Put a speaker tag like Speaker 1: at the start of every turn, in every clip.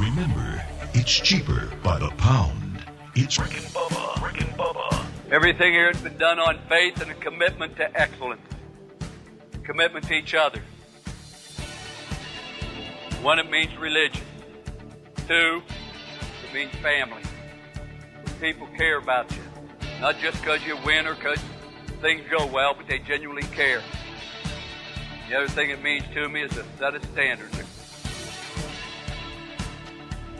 Speaker 1: Remember, it's cheaper by the pound. It's
Speaker 2: Rick and Bubba. Rick and Bubba.
Speaker 3: Everything here has been done on faith and a commitment to excellence, commitment to each other. One, it means religion. Two, it means family. People care about you, not just because you win or because things go well, but they genuinely care. The other thing it means to me is a set of standards.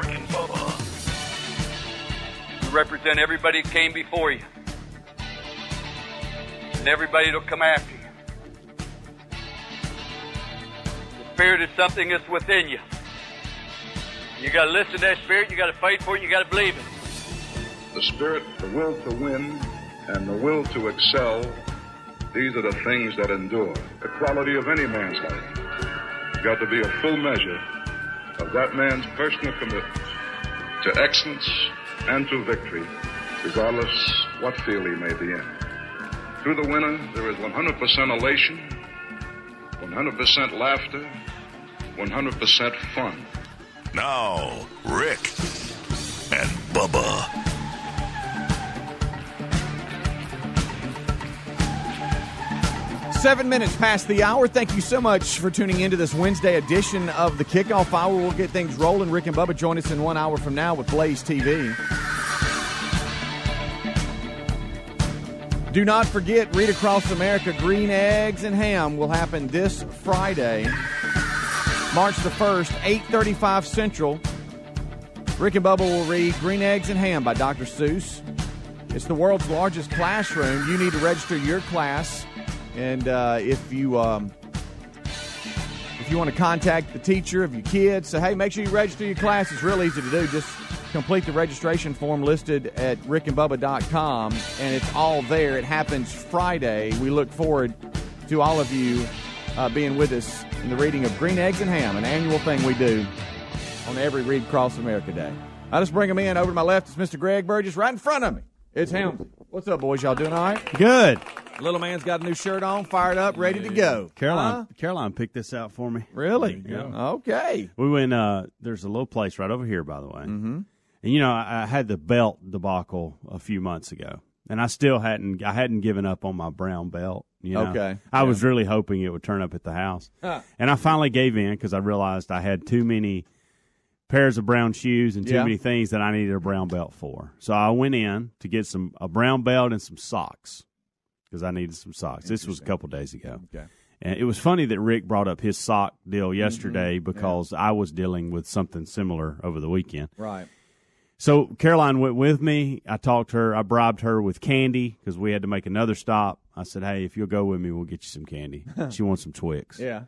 Speaker 2: and Bubba.
Speaker 3: You represent everybody that came before you. And everybody that'll come after you. The spirit is something that's within you. You gotta listen to that spirit, you gotta fight for it, you gotta believe it.
Speaker 4: The spirit, the will to win, and the will to excel, these are the things that endure. The quality of any man's life. Got to be a full measure of that man's personal commitment to excellence and to victory, regardless what field he may be in. Through the winner, there is 100% elation, 100% laughter, 100% fun.
Speaker 2: Now, Rick and Bubba.
Speaker 5: Seven minutes past the hour. Thank you so much for tuning into this Wednesday edition of the Kickoff Hour. We'll get things rolling. Rick and Bubba join us in one hour from now with Blaze TV. Do not forget, Read Across America Green Eggs and Ham will happen this Friday, March the 1st, 8.35 Central. Rick and Bubba will read Green Eggs and Ham by Dr. Seuss. It's the world's largest classroom. You need to register your class. And uh, if you um, if you want to contact the teacher of your kids, say, hey, make sure you register your class. It's real easy to do. Just complete the registration form listed at rickandbubba.com, and it's all there. It happens Friday. We look forward to all of you uh, being with us in the reading of Green Eggs and Ham, an annual thing we do on every Read Across America Day. I just bring him in. Over to my left is Mr. Greg Burgess. Right in front of me, it's him. What's up, boys? Y'all doing all right?
Speaker 6: Good.
Speaker 5: Little man's got a new shirt on, fired up, ready to go.
Speaker 6: Caroline
Speaker 5: Huh?
Speaker 6: Caroline picked this out for me.
Speaker 5: Really?
Speaker 6: There you go.
Speaker 5: Okay.
Speaker 6: We went uh there's a little place right over here by the way. Mm-hmm. And you know, I, I had the belt debacle a few months ago. And I still hadn't I hadn't given up on my brown belt. You know?
Speaker 5: Okay.
Speaker 6: I was really hoping it would turn up at the house.
Speaker 5: Huh.
Speaker 6: And I finally gave in because I realized I had too many pairs of brown shoes and too
Speaker 5: Yeah.
Speaker 6: many things that I needed a brown belt for. So I went in to get some a brown belt and some socks because I needed some socks. This was a couple days ago.
Speaker 5: Okay.
Speaker 6: And it was funny that Rick brought up his sock deal mm-hmm. yesterday because I was dealing with something similar over the weekend.
Speaker 5: Right.
Speaker 6: So Caroline went with me. I talked to her. I bribed her with candy because we had to make another stop. I said, "Hey, if you'll go with me, we'll get you some candy." she wants some Twix.
Speaker 5: Yeah.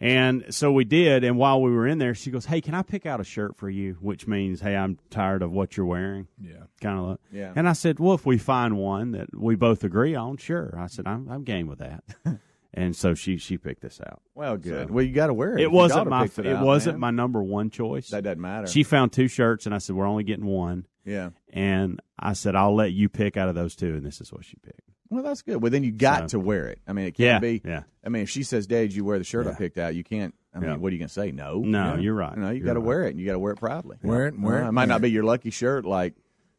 Speaker 6: And so we did. And while we were in there, she goes, "Hey, can I pick out a shirt for you?" Which means, "Hey, I'm tired of what you're wearing."
Speaker 7: Yeah.
Speaker 6: Kind of.
Speaker 5: Yeah.
Speaker 6: And I said, "Well, if we find one that we both agree on, sure." I said, "I'm I'm game with that." and so she she picked this out.
Speaker 5: Well, good.
Speaker 6: So-
Speaker 5: well, you got to wear it.
Speaker 6: It wasn't my it,
Speaker 5: it, out,
Speaker 6: wasn't
Speaker 5: man.
Speaker 6: my number one choice.
Speaker 5: That doesn't matter.
Speaker 6: She found two shirts, and I said, "We're only getting one."
Speaker 5: yeah.
Speaker 6: And I said, "I'll let you pick out of those two," and this is what she picked.
Speaker 5: Well, that's good. Well, then you got
Speaker 6: So-
Speaker 5: to wear it. I mean, it can't
Speaker 6: Yeah,
Speaker 5: be.
Speaker 6: yeah.
Speaker 5: I mean, if she says, "Dad, you wear the shirt I picked out," you can't. I mean,
Speaker 6: Yeah.
Speaker 5: what are you going to say? No.
Speaker 6: No,
Speaker 5: Yeah.
Speaker 6: you're right.
Speaker 5: No, you got to
Speaker 6: right.
Speaker 5: wear it, and you got to wear it proudly.
Speaker 7: Wear it, wear
Speaker 5: Uh,
Speaker 7: it,
Speaker 5: It might
Speaker 7: wear
Speaker 5: not be your lucky shirt, like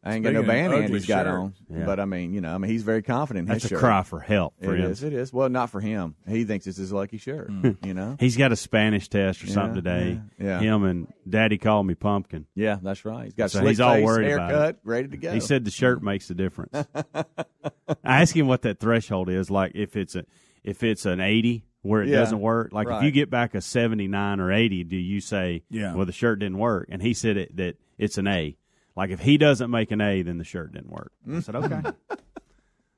Speaker 5: I ain't got no band hand he's got on.
Speaker 6: Yeah.
Speaker 5: But I mean, you know, I mean, he's very confident in
Speaker 6: That's a
Speaker 5: shirt.
Speaker 6: cry for help for
Speaker 5: It
Speaker 6: him.
Speaker 5: is. It is. Well, not for him. He thinks it's his lucky shirt. Hmm. You know.
Speaker 6: He's got a Spanish test or
Speaker 5: Yeah,
Speaker 6: something today.
Speaker 5: yeah, yeah.
Speaker 6: Him and Daddy called me Pumpkin.
Speaker 5: Yeah, that's right. He's got
Speaker 6: So he's all
Speaker 5: face,
Speaker 6: worried about
Speaker 5: haircut, ready to go.
Speaker 6: He said the shirt makes the difference. I asked him what that threshold is. Like if it's a if it's an eighty where it
Speaker 5: Yeah,
Speaker 6: doesn't work. Like if you get back a seventy nine or eighty, do you say,
Speaker 7: Yeah.
Speaker 6: well, the shirt didn't work? And he said it, that it's an A. Like if he doesn't make an A, then the shirt didn't work. I said, okay.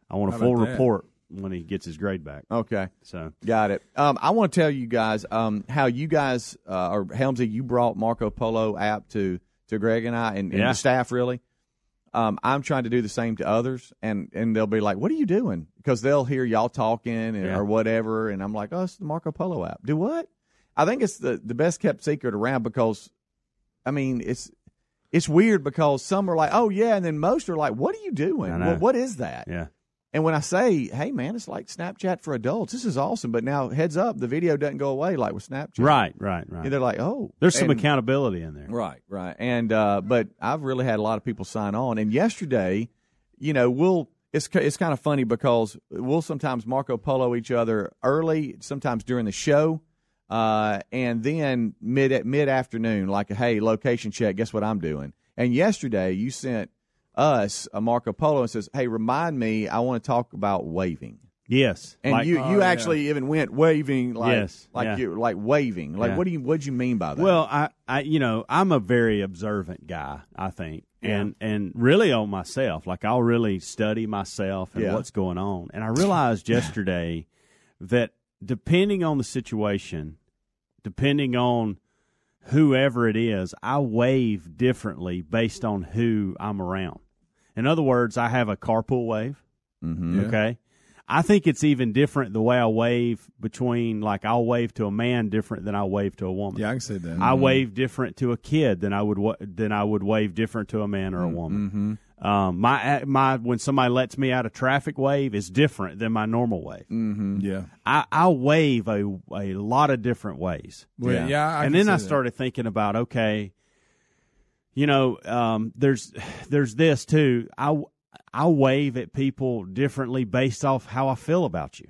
Speaker 6: I want a
Speaker 7: How
Speaker 6: full
Speaker 7: about that?
Speaker 6: report. when he gets his grade back.
Speaker 5: Okay.
Speaker 6: So
Speaker 5: Got it. Um, I want to tell you guys um, how you guys uh, or Helmsy, you brought Marco Polo app to to Greg and I and, and
Speaker 6: Yeah.
Speaker 5: the staff really. Um, I'm trying to do the same to others, and and they'll be like, "What are you doing?" Because they'll hear y'all talking and,
Speaker 6: Yeah.
Speaker 5: or whatever, and I'm like, "Oh, it's the Marco Polo app." Do what? I think it's the the best kept secret around because, I mean, it's it's weird because some are like, "Oh yeah," and then most are like, "What are you doing?
Speaker 6: Know.
Speaker 5: What, is that?"
Speaker 6: yeah,
Speaker 5: And when I say, "Hey, man, it's like Snapchat for adults. This is awesome," but now heads up, the video doesn't go away like with Snapchat.
Speaker 6: right, right, right.
Speaker 5: And they're like, "Oh,
Speaker 6: There's some accountability in there.
Speaker 5: Right, right. And uh, but I've really had a lot of people sign on. And yesterday, you know, we'll it's it's kind of funny because we'll sometimes Marco Polo each other early, sometimes during the show, uh, and then mid mid afternoon, like hey location check. Guess what I'm doing? And yesterday, you sent us a Marco Polo and says, "Hey, remind me, I want to talk about waving."
Speaker 6: Yes,
Speaker 5: And
Speaker 6: Like-
Speaker 5: you,
Speaker 7: Oh,
Speaker 5: you
Speaker 7: yeah.
Speaker 5: actually even went waving like
Speaker 6: Yes,
Speaker 5: like
Speaker 6: yeah.
Speaker 5: you like waving like
Speaker 6: Yeah.
Speaker 5: what do you what do you mean by that?
Speaker 6: Well, I, I, you know, I'm a very observant guy. I think,
Speaker 5: Yeah.
Speaker 6: and and really on myself. Like I'll really study myself and
Speaker 5: Yeah.
Speaker 6: what's going on. And I realized yesterday that depending on the situation, depending on whoever it is, I wave differently based on who I'm around. In other words, I have a carpool wave.
Speaker 5: mm-hmm.
Speaker 6: Okay. I think it's even different the way I wave between like I'll wave to a man different than I wave to a woman.
Speaker 7: Yeah, I can say that.
Speaker 6: I mm-hmm. wave different to a kid than I would wa- than I would wave different to a man or a mm-hmm. woman. Mm-hmm. Um, my my when somebody lets me out a traffic wave is different than my normal wave.
Speaker 7: Yeah.
Speaker 6: I I wave a a lot of different ways.
Speaker 7: Well,
Speaker 5: Yeah.
Speaker 7: yeah. I
Speaker 6: and then I
Speaker 7: see that.
Speaker 6: started thinking about okay, you know, um, there's there's this too. I I wave at people differently based off how I feel about you.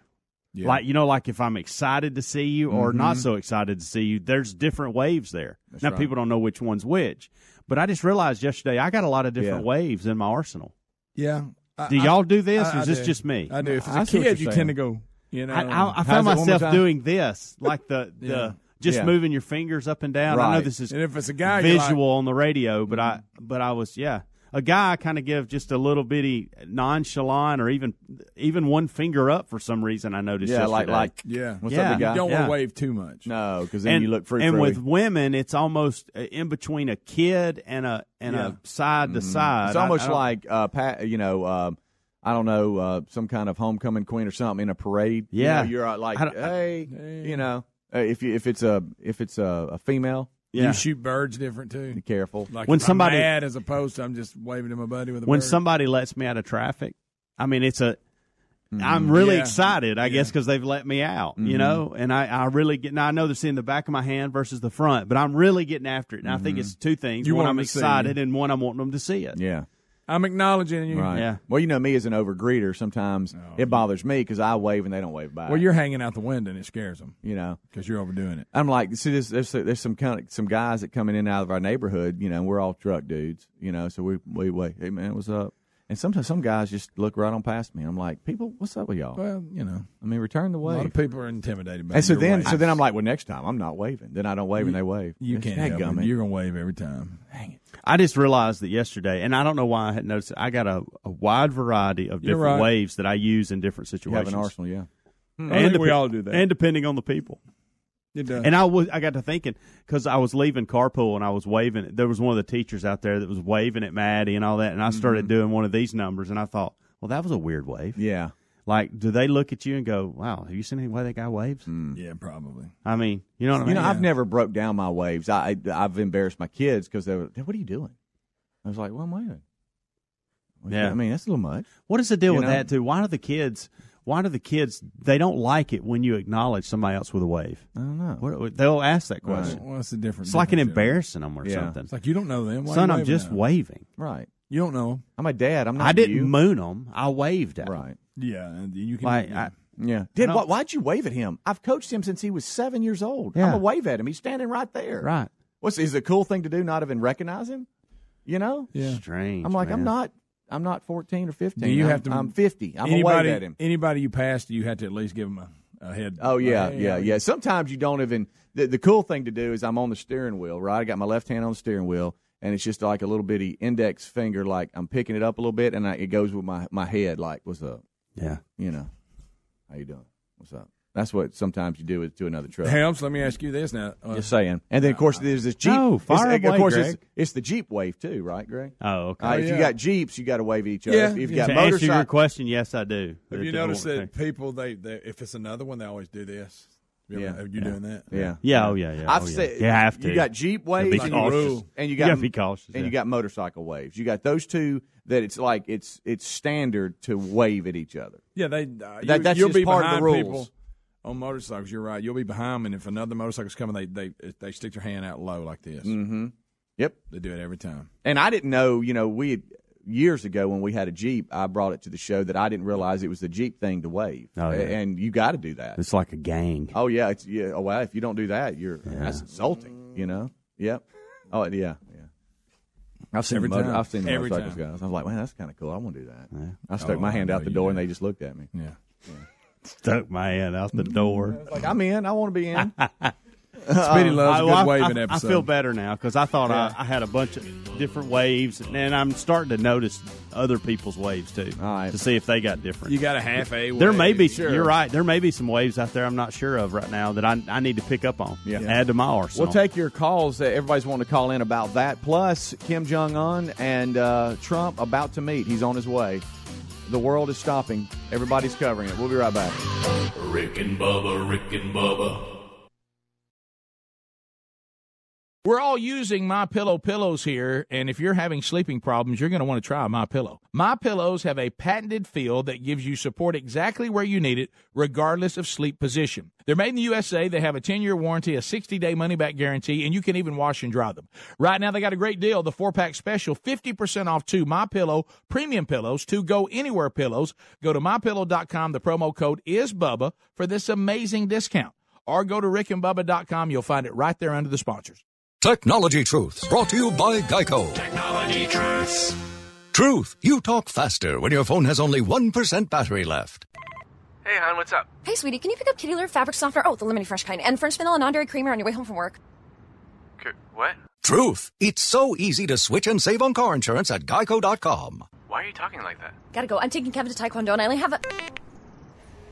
Speaker 7: Yeah.
Speaker 6: Like you know, like if I'm excited to see you or not so excited to see you, there's different waves there. now
Speaker 5: right.
Speaker 6: people don't know which one's which, but I just realized yesterday I got a lot of different
Speaker 5: Yeah.
Speaker 6: waves in my arsenal.
Speaker 7: Yeah. I-
Speaker 6: Do y'all do this,
Speaker 7: I-
Speaker 6: or
Speaker 7: I
Speaker 6: is this
Speaker 7: do.
Speaker 6: just me?
Speaker 7: I do. If it's
Speaker 5: I
Speaker 7: a
Speaker 5: see what
Speaker 7: kid,
Speaker 5: you're
Speaker 7: you
Speaker 5: saying.
Speaker 7: tend to go. You know.
Speaker 6: I, I, I
Speaker 5: How's
Speaker 6: found
Speaker 5: it one more
Speaker 6: myself doing this, like the the
Speaker 7: Yeah.
Speaker 6: just
Speaker 5: Yeah.
Speaker 6: moving your fingers up and down. I know this is
Speaker 7: and if it's a guy,
Speaker 6: visual
Speaker 7: like-
Speaker 6: on the radio, but I mm. but I was yeah. A guy kind of give just a little bitty nonchalant or even even one finger up for some reason. I noticed.
Speaker 5: yeah, like
Speaker 6: yesterday.
Speaker 5: like
Speaker 7: yeah.
Speaker 5: What's
Speaker 6: Yeah.
Speaker 5: up, big
Speaker 7: You don't
Speaker 6: Yeah.
Speaker 7: want to wave too much.
Speaker 5: No, because then
Speaker 6: and,
Speaker 5: you look free.
Speaker 6: and with women, it's almost uh, in between a kid and a and
Speaker 7: Yeah.
Speaker 6: a side to side.
Speaker 5: Mm-hmm. it's almost
Speaker 6: I don't-
Speaker 5: like uh, Pat, you know, uh, I don't know, uh, some kind of homecoming queen or something in a parade. You
Speaker 6: Yeah.
Speaker 5: know, you're uh, like, hey,
Speaker 7: Hey.
Speaker 5: you know, uh, if you, if it's a if it's a, a female,
Speaker 6: yeah.
Speaker 7: You shoot birds different too.
Speaker 5: be careful.
Speaker 7: Like
Speaker 6: When
Speaker 7: if
Speaker 6: somebody-
Speaker 7: I'm mad as opposed to I'm just waving to my buddy with a
Speaker 6: when
Speaker 7: bird.
Speaker 6: somebody lets me out of traffic, I mean it's a. am really
Speaker 7: Yeah.
Speaker 6: excited, I guess,
Speaker 7: Yeah. Mm-hmm.
Speaker 6: because they've let me out, you know, and I, I really get. Now I know they're seeing the back of my hand versus the front, but I'm really getting after it. And I think it's two things:
Speaker 7: Mm-hmm. You
Speaker 6: one,
Speaker 7: want
Speaker 6: I'm
Speaker 7: them to see
Speaker 6: excited, and one, I'm wanting them to see it.
Speaker 5: Yeah,
Speaker 7: I'm acknowledging you.
Speaker 5: right.
Speaker 6: Yeah.
Speaker 5: Well, you know me as an overgreeter, sometimes it bothers me because I wave and they don't wave back.
Speaker 7: Well, you're hanging out the window and it scares them
Speaker 5: you know.
Speaker 7: because you're overdoing it.
Speaker 5: I'm like, see, there's there's, there's some kind of some guys that coming in and out of our neighborhood. You know, we're all truck dudes. You know, so we we wait. Hey man, what's up? And sometimes some guys just look right on past me. And I'm like, people, what's up with y'all?
Speaker 7: Well, you know,
Speaker 5: I mean, return the wave.
Speaker 7: a lot of people are intimidated by.
Speaker 5: And so
Speaker 7: your
Speaker 5: then,
Speaker 7: wave.
Speaker 5: so then I'm like, well, next time I'm not waving. Then I don't wave and they wave.
Speaker 7: you can't help it.
Speaker 5: Dadgummit.
Speaker 7: You're gonna wave every time. Dang it!
Speaker 6: I just realized that yesterday, and I don't know why I hadn't noticed it. I got a, a wide variety of
Speaker 7: You're
Speaker 6: different
Speaker 7: right.
Speaker 6: waves that I use in different situations.
Speaker 5: You
Speaker 6: situations.
Speaker 5: have an arsenal, yeah.
Speaker 7: I think we all do that.
Speaker 6: and depending on the people.
Speaker 7: It does.
Speaker 6: And I was I got to thinking because I was leaving carpool and I was waving. There was one of the teachers out there that was waving at Maddie and all that, and I started
Speaker 7: Mm-hmm.
Speaker 6: doing one of these numbers, and I thought, well, that was a weird wave.
Speaker 5: Yeah.
Speaker 6: Like, do they look at you and go, "Wow, have you seen any way that guy waves?"
Speaker 7: yeah, probably.
Speaker 6: I mean, you know what I mean.
Speaker 5: You know,
Speaker 7: Yeah.
Speaker 5: I've never broke down my waves. I, I I've embarrassed my kids because they were, "What are you doing?" I was like, "Well, I'm waving." Well,
Speaker 6: Yeah.
Speaker 5: I mean that's a little much.
Speaker 6: what is the deal
Speaker 5: you
Speaker 6: with
Speaker 5: know?
Speaker 6: that too? Why do the kids? Why do the kids? They don't like it when you acknowledge somebody else with a wave.
Speaker 5: I don't know.
Speaker 6: What, they'll ask that question.
Speaker 7: Well, what's the difference?
Speaker 6: It's like an
Speaker 7: difference, you know?
Speaker 6: embarrassing them or
Speaker 5: Yeah.
Speaker 6: something.
Speaker 7: It's like you don't know them. Why
Speaker 6: Son, I'm just
Speaker 7: at 'em?
Speaker 6: waving.
Speaker 5: Right.
Speaker 7: You don't know 'em.
Speaker 5: I'm a dad. I'm not.
Speaker 6: I didn't
Speaker 5: you.
Speaker 6: moon them. I waved at 'em.
Speaker 5: Right.
Speaker 7: Yeah, and you can.
Speaker 6: Like,
Speaker 7: yeah.
Speaker 6: I,
Speaker 5: Yeah. Did why, why'd you wave at him? I've coached him since he was seven years old.
Speaker 6: Yeah.
Speaker 5: I'm gonna wave at him. He's standing right there.
Speaker 6: right.
Speaker 5: What's is it a cool thing to do? Not even recognize him? You know?
Speaker 7: yeah.
Speaker 6: Strange.
Speaker 5: I'm like, I'm not. I'm not 14 or 15.
Speaker 7: Do you
Speaker 5: I'm,
Speaker 7: have to-
Speaker 5: I'm 50. I'm gonna
Speaker 7: anybody,
Speaker 5: wave at him.
Speaker 7: anybody you passed, you had to at least give him a, a head.
Speaker 5: Oh yeah,
Speaker 7: Hey,
Speaker 5: yeah,
Speaker 7: how are
Speaker 5: yeah. Sometimes you don't even. The, the cool thing to do is I'm on the steering wheel, right? I got my left hand on the steering wheel, and it's just like a little bitty index finger, like I'm picking it up a little bit, and I, it goes with my my head, like what's up,
Speaker 6: Yeah.
Speaker 5: you know. How you doing? What's up? That's what sometimes you do with to another truck.
Speaker 7: Helms, let me ask you this now. Uh,
Speaker 5: Just saying. And then of course there's this Jeep.
Speaker 6: No, fire
Speaker 5: It's-
Speaker 6: away,
Speaker 5: of course
Speaker 6: Greg.
Speaker 5: it's, it's the Jeep wave too, right, Greg?
Speaker 6: Oh, okay.
Speaker 5: Uh, if you
Speaker 7: yeah.
Speaker 5: got Jeeps, you got to wave at each other.
Speaker 7: Yeah,
Speaker 5: if you've
Speaker 7: yeah.
Speaker 5: got
Speaker 6: to answer your
Speaker 5: motorcycles,
Speaker 6: question, yes, I do.
Speaker 7: have you noticed that people they, they if it's another one they always do this? You
Speaker 5: Yeah.
Speaker 7: ever, are you doing that?
Speaker 5: yeah,
Speaker 6: Yeah, oh yeah, yeah.
Speaker 5: I've
Speaker 6: oh, yeah.
Speaker 5: said
Speaker 6: you have to.
Speaker 5: You got Jeep waves,
Speaker 6: be
Speaker 5: and,
Speaker 6: cautious.
Speaker 5: you, and you
Speaker 6: You
Speaker 5: got
Speaker 6: gotta be cautious,
Speaker 5: and you got motorcycle waves. You got those two that it's like it's it's standard to wave at each other.
Speaker 7: Yeah, they. Uh,
Speaker 5: That-
Speaker 7: you,
Speaker 5: that's
Speaker 7: you'll
Speaker 5: just
Speaker 7: be
Speaker 5: part of the
Speaker 7: behind
Speaker 5: rules.
Speaker 7: people on motorcycles. You're right. You'll be behind them, and if another motorcycle's coming, they they they stick their hand out low like this.
Speaker 5: Mm-hmm. Yep.
Speaker 7: They do it every time.
Speaker 5: And I didn't know, you know, we had, years ago when we had a Jeep, I brought it to the show that I didn't realize it was the Jeep thing to wave.
Speaker 6: Oh, yeah.
Speaker 5: And you got to do that.
Speaker 6: It's like a gang.
Speaker 5: Oh yeah, it's yeah. Oh well, if you don't do that, you're that's insulting. You know. Yep. Oh yeah, yeah. I've seen
Speaker 7: Every
Speaker 5: the motor,
Speaker 7: time.
Speaker 5: I've seen the
Speaker 7: Every
Speaker 5: motorcycles
Speaker 7: time.
Speaker 5: guys. I was like, man, that's kind of cool. I want to do that. I stuck
Speaker 7: Oh,
Speaker 5: my hand out the door
Speaker 7: do.
Speaker 5: and they just looked at me.
Speaker 7: Yeah.
Speaker 6: Stuck my hand out the door.
Speaker 5: Like I'm in. I want to be in.
Speaker 7: Speedy loves a
Speaker 6: I-
Speaker 7: good
Speaker 6: I,
Speaker 7: waving
Speaker 6: I,
Speaker 7: episode.
Speaker 6: I feel better now because I thought I, I had a bunch of different waves, and I'm starting to notice other people's waves too
Speaker 5: All right.
Speaker 6: to see if they got different.
Speaker 7: You got a half a.
Speaker 6: there may be.
Speaker 7: wave.
Speaker 6: You're right. There may be some waves out there I'm not sure of right now that I, I need to pick up on.
Speaker 5: Yeah.
Speaker 6: Add to my arsenal.
Speaker 5: We'll take your calls. Uh, everybody's wanting to call in about that. Plus, Kim Jong Un and uh, Trump about to meet. He's on his way. The world is stopping. Everybody's covering it. We'll be right back.
Speaker 8: Rick and Bubba, Rick and Bubba.
Speaker 9: We're all using My Pillow pillows here, and if you're having sleeping problems, you're going to want to try My Pillow. My Pillows have a patented feel that gives you support exactly where you need it, regardless of sleep position. They're made in the USA. They have a 10-year warranty, a 60-day money-back guarantee, and you can even wash and dry them. Right now, they got a great deal: the four-pack special, 50% off two My Pillow premium pillows, two Go Anywhere pillows. Go to mypillow.com. The promo code is Bubba for this amazing discount, or go to rickandbubba.com. You'll find it right there under the sponsors.
Speaker 10: Technology Truths, brought to you by Geico.
Speaker 8: Technology truths.
Speaker 10: Truth, you talk faster when your phone has only 1% battery left.
Speaker 11: Hey, hon, what's up?
Speaker 12: Hey, sweetie, can you pick up Kitty Litter fabric softener? Oh, the lemony fresh kind. And French vanilla non-dairy creamer on your way home from work.
Speaker 11: K- what?
Speaker 10: Truth, it's so easy to switch and save on car insurance at geico.com.
Speaker 11: Why are you talking like that?
Speaker 12: Gotta go. I'm taking Kevin to Taekwondo, and I only have a...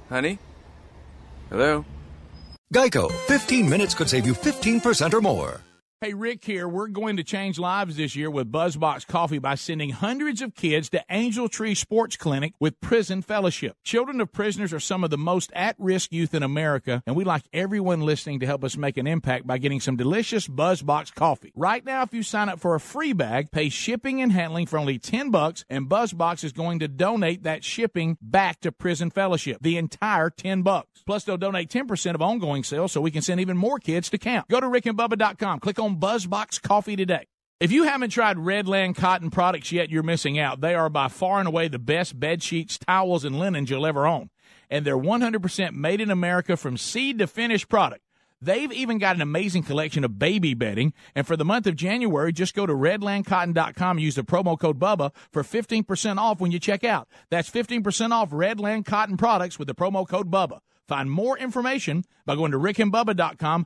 Speaker 11: Honey? Hello?
Speaker 10: Geico, 15 minutes could save you 15% or more.
Speaker 9: Hey, Rick here. We're going to change lives this year with Buzzbox Coffee by sending hundreds of kids to Angel Tree Sports Clinic with Prison Fellowship. Children of prisoners are some of the most at risk youth in America, and we'd like everyone listening to help us make an impact by getting some delicious Buzzbox coffee. Right now, if you sign up for a free bag, pay shipping and handling for only 10 bucks, and Buzzbox is going to donate that shipping back to Prison Fellowship, the entire 10 bucks. Plus, they'll donate 10% of ongoing sales so we can send even more kids to camp. Go to rickandbubba.com. Click on Buzzbox Coffee today. If you haven't tried Redland cotton products yet, you're missing out. They are by far and away the best bed sheets, towels, and linens you'll ever own. And they're 100% made in America from seed to finished product. They've even got an amazing collection of baby bedding. And for the month of January, just go to redlandcotton.com and use the promo code BUBBA for 15% off when you check out. That's 15% off Redland Cotton products with the promo code BUBBA. Find more information by going to rickandbubba.com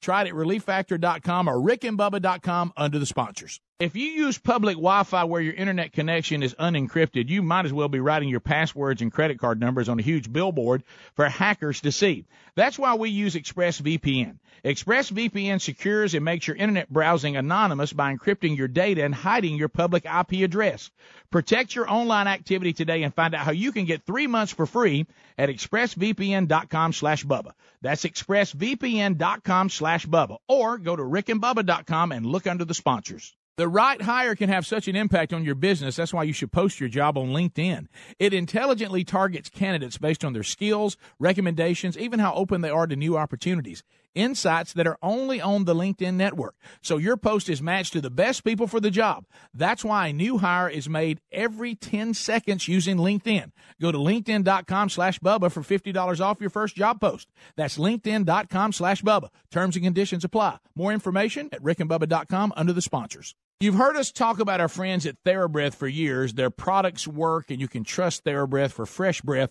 Speaker 9: Try it at relieffactor.com or rickandbubba.com under the sponsors. If you use public Wi Fi where your internet connection is unencrypted, you might as well be writing your passwords and credit card numbers on a huge billboard for hackers to see. That's why we use ExpressVPN. ExpressVPN secures and makes your internet browsing anonymous by encrypting your data and hiding your public IP address. Protect your online activity today and find out how you can get three months for free at expressvpn.com slash Bubba. That's expressvpn.com slash Bubba. Or go to rickandbubba.com and look under the sponsors. The right hire can have such an impact on your business. That's why you should post your job on LinkedIn. It intelligently targets candidates based on their skills, recommendations, even how open they are to new opportunities. Insights that are only on the LinkedIn network. So your post is matched to the best people for the job. That's why a new hire is made every 10 seconds using LinkedIn. Go to linkedin.com slash Bubba for $50 off your first job post. That's linkedin.com slash Bubba. Terms and conditions apply. More information at rickandbubba.com under the sponsors. You've heard us talk about our friends at TheraBreath for years. Their products work, and you can trust TheraBreath for fresh breath.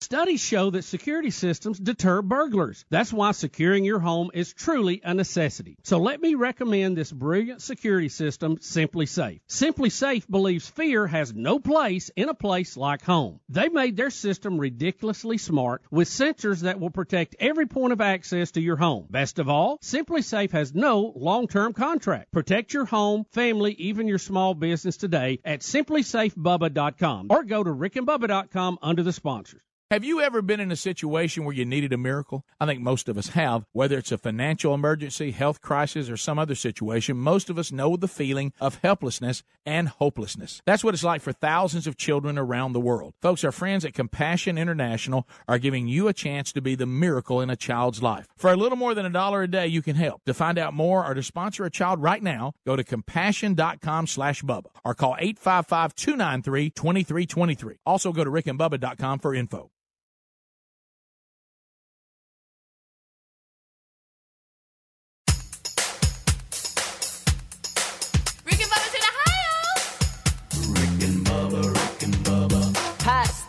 Speaker 13: Studies show that security systems deter burglars. That's why securing your home is truly a necessity. So let me recommend this brilliant security system, SimpliSafe. Simply Safe believes fear has no place in a place like home. They made their system ridiculously smart with sensors that will protect every point of access to your home. Best of all, SimpliSafe has no long-term contract. Protect your home, family, even your small business today at simplisafebubba.com or go to rickandbubba.com under the sponsors.
Speaker 9: Have you ever been in a situation where you needed a miracle? I think most of us have. Whether it's a financial emergency, health crisis, or some other situation, most of us know the feeling of helplessness and hopelessness. That's what it's like for thousands of children around the world. Folks, our friends at Compassion International are giving you a chance to be the miracle in a child's life. For a little more than a dollar a day, you can help. To find out more or to sponsor a child right now, go to compassion.com slash Bubba or call 855-293-2323. Also go to rickandbubba.com for info.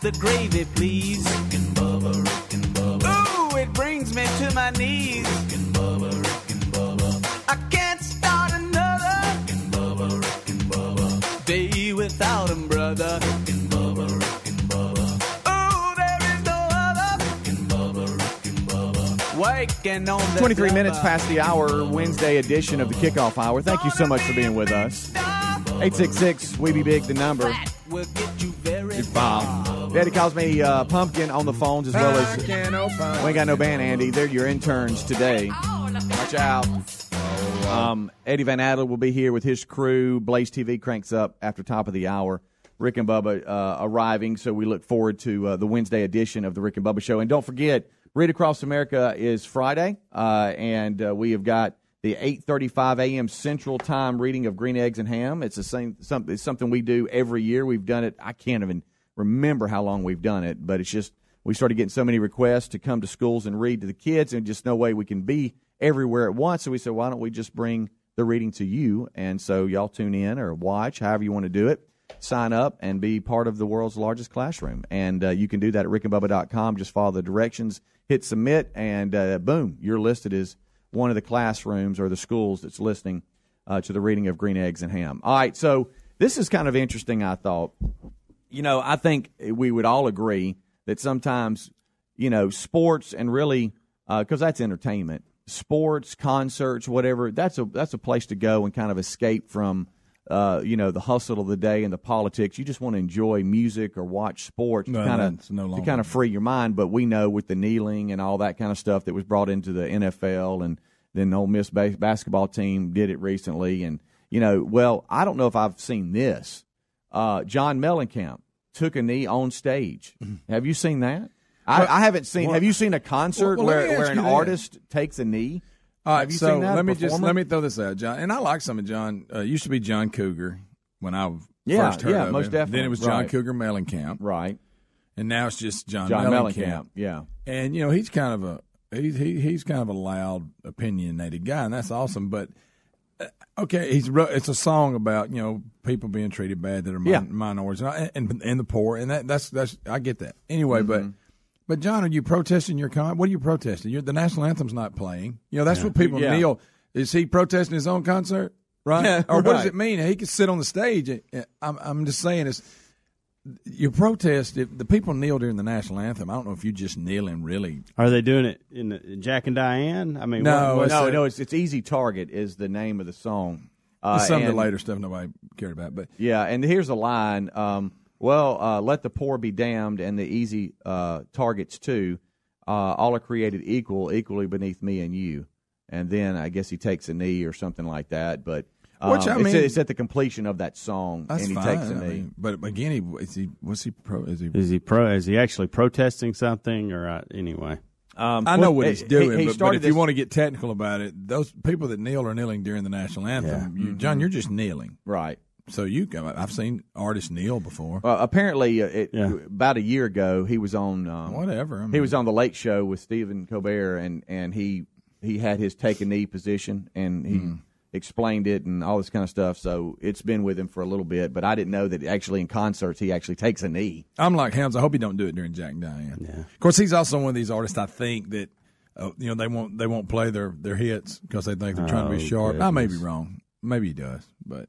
Speaker 14: The gravy, please.
Speaker 8: Rick and Bubba, Rick and Bubba,
Speaker 14: Ooh, it brings me to my knees.
Speaker 8: Rick and Bubba, Rick and Bubba,
Speaker 14: I can't start another
Speaker 8: Rick and Bubba, Rick and Bubba,
Speaker 14: day without him, brother.
Speaker 8: Rick and Bubba, Rick and Bubba,
Speaker 14: Ooh, there is no other
Speaker 8: Rick and Bubba, Rick and Bubba.
Speaker 14: waking on the
Speaker 5: 23
Speaker 14: double.
Speaker 5: minutes past the hour, Wednesday edition of the kickoff hour. Thank you so much for being with us. 866 We Be Big, the number.
Speaker 14: Will get you very
Speaker 5: It's Bob. Daddy calls me uh, Pumpkin on the phones as well as. We ain't got no band, Andy. They're your interns today. Watch out. Um, Eddie Van Adler will be here with his crew. Blaze TV cranks up after top of the hour. Rick and Bubba uh, arriving, so we look forward to uh, the Wednesday edition of the Rick and Bubba Show. And don't forget, Read Across America is Friday, uh, and uh, we have got the 8:35 a.m. Central Time reading of Green Eggs and Ham. It's the same something. It's something we do every year. We've done it. I can't even remember how long we've done it, but it's just we started getting so many requests to come to schools and read to the kids, and just no way we can be everywhere at once. So we said, why don't we just bring the reading to you? And so y'all tune in or watch, however you want to do it. Sign up and be part of the world's largest classroom. And uh, you can do that at rickandbubba.com. Just follow the directions, hit submit, and uh, boom, you're listed as one of the classrooms or the schools that's listening uh, to the reading of Green Eggs and Ham. All right, so this is kind of interesting, I thought. You know, I think we would all agree that sometimes, you know, sports and really, because that's entertainment, sports, concerts, whatever, that's a, that's a place to go and kind of escape from. Uh, you know the hustle of the day and the politics. You just want to enjoy music or watch sports
Speaker 7: No,
Speaker 5: to kind
Speaker 7: that's no
Speaker 5: of to kind of free your mind. But we know with the kneeling and all that kind of stuff that was brought into the NFL, and then the Ole Miss bas- basketball team did it recently. And you know, well, I don't know if I've seen this. Uh, John Mellencamp took a knee on stage. Have you seen that? I, I haven't seen.
Speaker 7: well-
Speaker 5: have you seen a concert
Speaker 7: well, well,
Speaker 5: where, where an artist takes a knee?
Speaker 7: All right, so
Speaker 5: that?
Speaker 7: let me just let me throw this out, John. And I like some of John. Uh, used to be John Cougar when I
Speaker 5: Yeah,
Speaker 7: first heard
Speaker 5: yeah,
Speaker 7: of
Speaker 5: most
Speaker 7: him.
Speaker 5: definitely.
Speaker 7: Then it was John
Speaker 5: Right.
Speaker 7: Cougar Mellencamp,
Speaker 5: right?
Speaker 7: And now it's just John,
Speaker 5: John
Speaker 7: Mellencamp.
Speaker 5: Mellencamp, yeah.
Speaker 7: And you know he's kind of a he's he, he's kind of a loud, opinionated guy, and that's awesome. But okay, he's it's a song about you know people being treated bad that are min-
Speaker 5: Yeah.
Speaker 7: minorities and, and and the poor, and that that's that's I get that. Anyway, but.
Speaker 5: Mm-hmm.
Speaker 7: But John, are you protesting your con? What are you protesting? You're, the national anthem's not playing. You know that's
Speaker 5: Yeah.
Speaker 7: what people
Speaker 5: Yeah.
Speaker 7: kneel. Is he protesting his own concert? Right? Or what does it mean? He could sit on the stage. and I'm, I'm just saying, it's you protest. If the people kneel during the national anthem, I don't know if you just kneeling really.
Speaker 6: Are they doing it in the, Jack and Diane? I mean,
Speaker 7: No,
Speaker 6: what,
Speaker 7: it's
Speaker 5: no,
Speaker 7: a-
Speaker 5: no. It's it's Easy Target is the name of the song. Uh,
Speaker 7: Some of the later stuff nobody cared about, but
Speaker 5: Yeah, and here's a line. Um, well, uh, let the poor be damned, and the easy uh, targets too. Uh, all are created equal, equally beneath me and you. And then I guess he takes a knee or something like that. But um,
Speaker 7: Which, I
Speaker 5: it's,
Speaker 7: mean-
Speaker 5: it's at the completion of that song,
Speaker 7: that's
Speaker 5: and he
Speaker 7: fine.
Speaker 5: takes a
Speaker 7: I
Speaker 5: knee.
Speaker 7: mean, but again, he is he was he pro? Is he?
Speaker 6: Is he pro? Is he actually protesting something or uh, anyway?
Speaker 5: Um,
Speaker 7: I know what he's doing,
Speaker 5: he
Speaker 7: but, but
Speaker 5: started
Speaker 7: if you want to get technical about it, those people that kneel are kneeling during the national anthem. You, John, you're just kneeling,
Speaker 5: right?
Speaker 7: So you, I've seen artists kneel before.
Speaker 5: Uh, apparently, uh, it, about a year ago, he was on um,
Speaker 7: Whatever, I
Speaker 5: he was on the Late Show with Stephen Colbert, and and he he had his take a knee position, and he
Speaker 7: Hmm.
Speaker 5: Explained it and all this kind of stuff. So it's been with him for a little bit, but I didn't know that actually in concerts he actually takes a knee.
Speaker 7: I'm like Helms. I hope he don't do it during Jack and Diane. Yeah. Of course, he's also one of these artists. I think that uh, you know they won't they won't play their their hits because they think they're trying to be
Speaker 6: Oh,
Speaker 7: sharp. I may be wrong. Maybe he does, but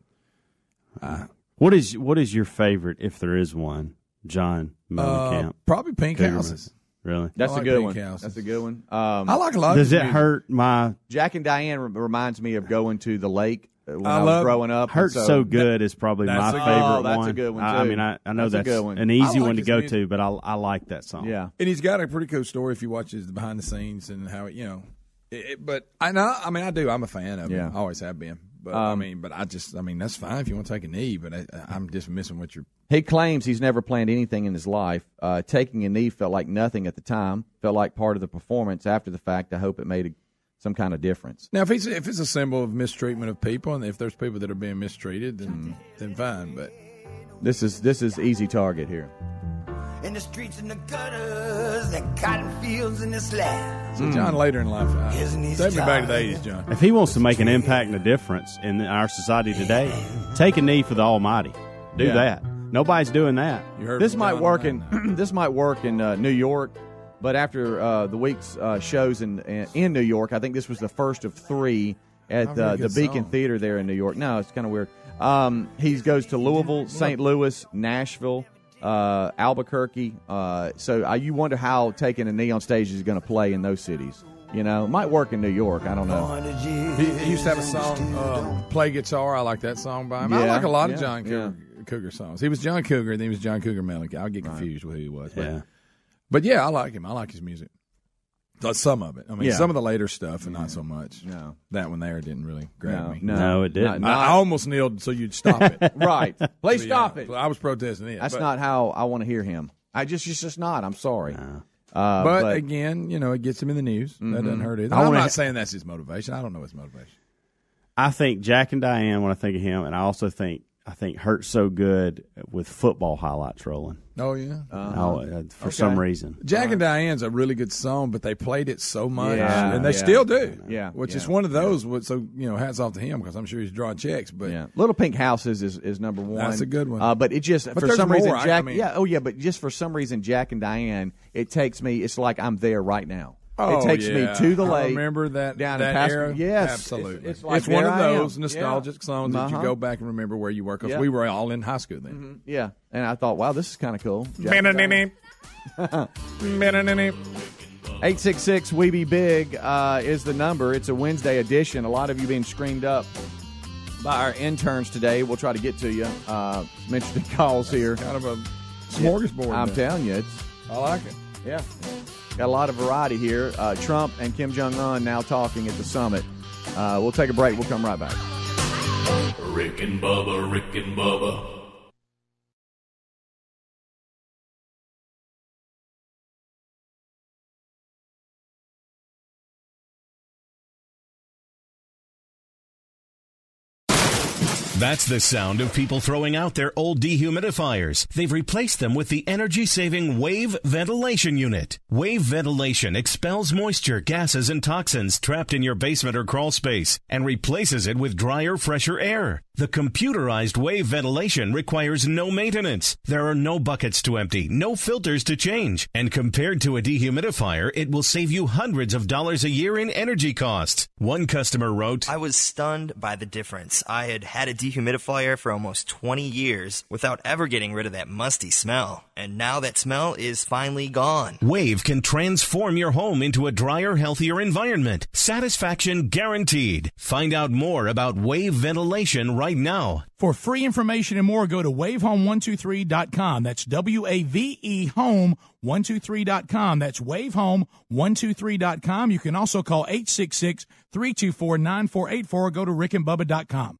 Speaker 6: What is what is your favorite, if there is one, John Mellencamp?
Speaker 7: Uh, probably Pink
Speaker 6: Cougar
Speaker 7: Houses.
Speaker 6: Really?
Speaker 5: That's
Speaker 7: I
Speaker 5: a
Speaker 7: like
Speaker 5: good
Speaker 7: Pink
Speaker 5: one.
Speaker 7: Houses.
Speaker 5: That's a good one. Um,
Speaker 7: I like a lot of
Speaker 6: Does
Speaker 7: his
Speaker 6: it
Speaker 7: music.
Speaker 6: hurt my
Speaker 5: Jack and Diane re- reminds me of going to the lake uh, when
Speaker 7: I
Speaker 5: I, was
Speaker 7: love-
Speaker 5: growing up.
Speaker 6: Hurt
Speaker 5: and
Speaker 6: so, good is probably my
Speaker 7: that's a
Speaker 6: favorite
Speaker 7: good-
Speaker 5: Oh, that's
Speaker 6: one.
Speaker 5: a good one,
Speaker 6: I, I
Speaker 5: too.
Speaker 6: mean, I, I know
Speaker 5: That's a
Speaker 6: that's,
Speaker 5: good one.
Speaker 6: an easy
Speaker 7: like
Speaker 6: one to
Speaker 7: his
Speaker 6: go
Speaker 7: music.
Speaker 6: to, but I I like that song.
Speaker 5: Yeah.
Speaker 7: And he's got a pretty cool story if you watch his behind the scenes and how it, you know. It, it- but I know, I mean, I do. I'm a fan of
Speaker 5: Yeah.
Speaker 7: him. I always have been. But I
Speaker 5: Um,
Speaker 7: mean, but I just, I mean, that's fine if you want to take a knee. But I, I'm just missing what you're.
Speaker 5: He claims he's never planned anything in his life. Uh, taking a knee felt like nothing at the time, felt like part of the performance. After the fact, I hope it made a, some kind of difference.
Speaker 7: Now, if he's if it's a symbol of mistreatment of people, and if there's people that are being mistreated, then then fine. But
Speaker 5: This is this is easy target here.
Speaker 14: In the streets and the gutters, the cotton fields and the slabs.
Speaker 7: see, John later in life, uh,
Speaker 14: Isn't he
Speaker 7: take me back to the '80s, John.
Speaker 6: If he wants to make an impact and a difference in our society today, take a knee for the Almighty. Do
Speaker 5: Yeah.
Speaker 6: that. Nobody's doing that.
Speaker 7: You heard
Speaker 5: This might
Speaker 7: John
Speaker 5: work in this might work in uh, New York, but after uh, the week's uh, shows in in New York, I think this was the first of three at
Speaker 7: very
Speaker 5: uh, the Beacon
Speaker 7: song.
Speaker 5: Theater there in New York. No, it's kind of weird. Um, he goes to Louisville, St. Louis, Nashville, uh, Albuquerque. Uh, so uh, you wonder how taking a knee on stage is going to play in those cities. You know, might work in New York. I don't know.
Speaker 7: He, he used to have a song, um, "Play Guitar." I like that song by him. I like a lot of John Cougar, Cougar songs. He was John Cougar, and then he was John Cougar Mellencamp. I get confused with who he was. But,
Speaker 6: Yeah.
Speaker 7: but yeah, I like him. I like his music. Some of it. I mean,
Speaker 5: Yeah.
Speaker 7: some of the later stuff, and not so much.
Speaker 5: No.
Speaker 7: That one there didn't really grab
Speaker 5: No,
Speaker 7: me.
Speaker 5: no,
Speaker 6: No, it didn't.
Speaker 5: Not-
Speaker 7: I, I almost kneeled so you'd stop it.
Speaker 5: right. Please
Speaker 7: But,
Speaker 5: stop
Speaker 7: yeah,
Speaker 5: it.
Speaker 7: I was protesting it.
Speaker 5: That's
Speaker 7: but,
Speaker 5: not how I want to hear him. I just, it's just not. I'm sorry. Uh,
Speaker 7: But, again, you know, it gets him in the news. That doesn't hurt either.
Speaker 6: I
Speaker 7: I'm
Speaker 6: wanna
Speaker 7: not
Speaker 6: ha-
Speaker 7: saying that's his motivation. I don't know his motivation.
Speaker 6: I think Jack and Diane when I think of him, and I also think I think hurt so good with football highlights rolling.
Speaker 7: Oh yeah.
Speaker 6: Oh, uh, for
Speaker 5: Okay.
Speaker 6: some reason.
Speaker 7: Jack and Diane's a really good song, but they played it so much,
Speaker 5: Yeah,
Speaker 7: and they
Speaker 5: yeah.
Speaker 7: still do.
Speaker 5: Yeah,
Speaker 7: which is one of those. what- So you know, hats off to him because I'm sure he's drawing checks. But
Speaker 5: yeah, Little Pink Houses is, is number one.
Speaker 7: That's a good one.
Speaker 5: Uh, but it just
Speaker 7: But
Speaker 5: for some reason
Speaker 7: more, I-
Speaker 5: Jack.
Speaker 7: I mean-
Speaker 5: yeah, oh yeah, but just for some reason Jack and Diane, it takes me. It's like I'm there right now.
Speaker 7: Oh,
Speaker 5: it takes
Speaker 7: yeah.
Speaker 5: me to the
Speaker 7: I
Speaker 5: lake.
Speaker 7: remember that
Speaker 5: down
Speaker 7: that
Speaker 5: and past.
Speaker 7: era.
Speaker 5: Yes,
Speaker 7: absolutely.
Speaker 5: It's, it's like
Speaker 7: one of those nostalgic
Speaker 5: Yeah.
Speaker 7: songs that you
Speaker 5: Uh-huh.
Speaker 7: go back and remember where you were because
Speaker 5: Yeah.
Speaker 7: we were all in high school then.
Speaker 5: Yeah, and I thought, wow, this is kind of cool. Jack and Eight six six We Be Big uh, is the number. It's a Wednesday edition. A lot of you being screened up by our interns today. We'll try to get to you. Uh, some interesting calls here.
Speaker 7: Kind of a smorgasbord.
Speaker 5: I'm
Speaker 7: there.
Speaker 5: telling you, it's
Speaker 7: I like it.
Speaker 5: yeah. Got a lot of variety here. Uh, Trump and Kim Jong Un now talking at the summit. Uh, we'll take a break. We'll come right back.
Speaker 8: Rick and Bubba, Rick and Bubba.
Speaker 15: That's the sound of people throwing out their old dehumidifiers. They've replaced them with the energy saving Wave Ventilation Unit. Wave Ventilation expels moisture, gases, and toxins trapped in your basement or crawl space and replaces it with drier, fresher air. The computerized Wave Ventilation requires no maintenance. There are no buckets to empty, no filters to change, and compared to a dehumidifier, it will save you hundreds of dollars a year in energy costs. One customer wrote,
Speaker 16: I was stunned by the difference. I had had a dehumidifier dehumidifier for almost 20 years without ever getting rid of that musty smell. And now that smell is finally gone.
Speaker 15: Wave can transform your home into a drier, healthier environment. Satisfaction guaranteed. Find out more about Wave ventilation right now.
Speaker 9: For free information and more, go to wavehome123.com. That's W A V E home123.com. That's wavehome123.com. You can also call 866 324 9484 or go to rickandbubba.com.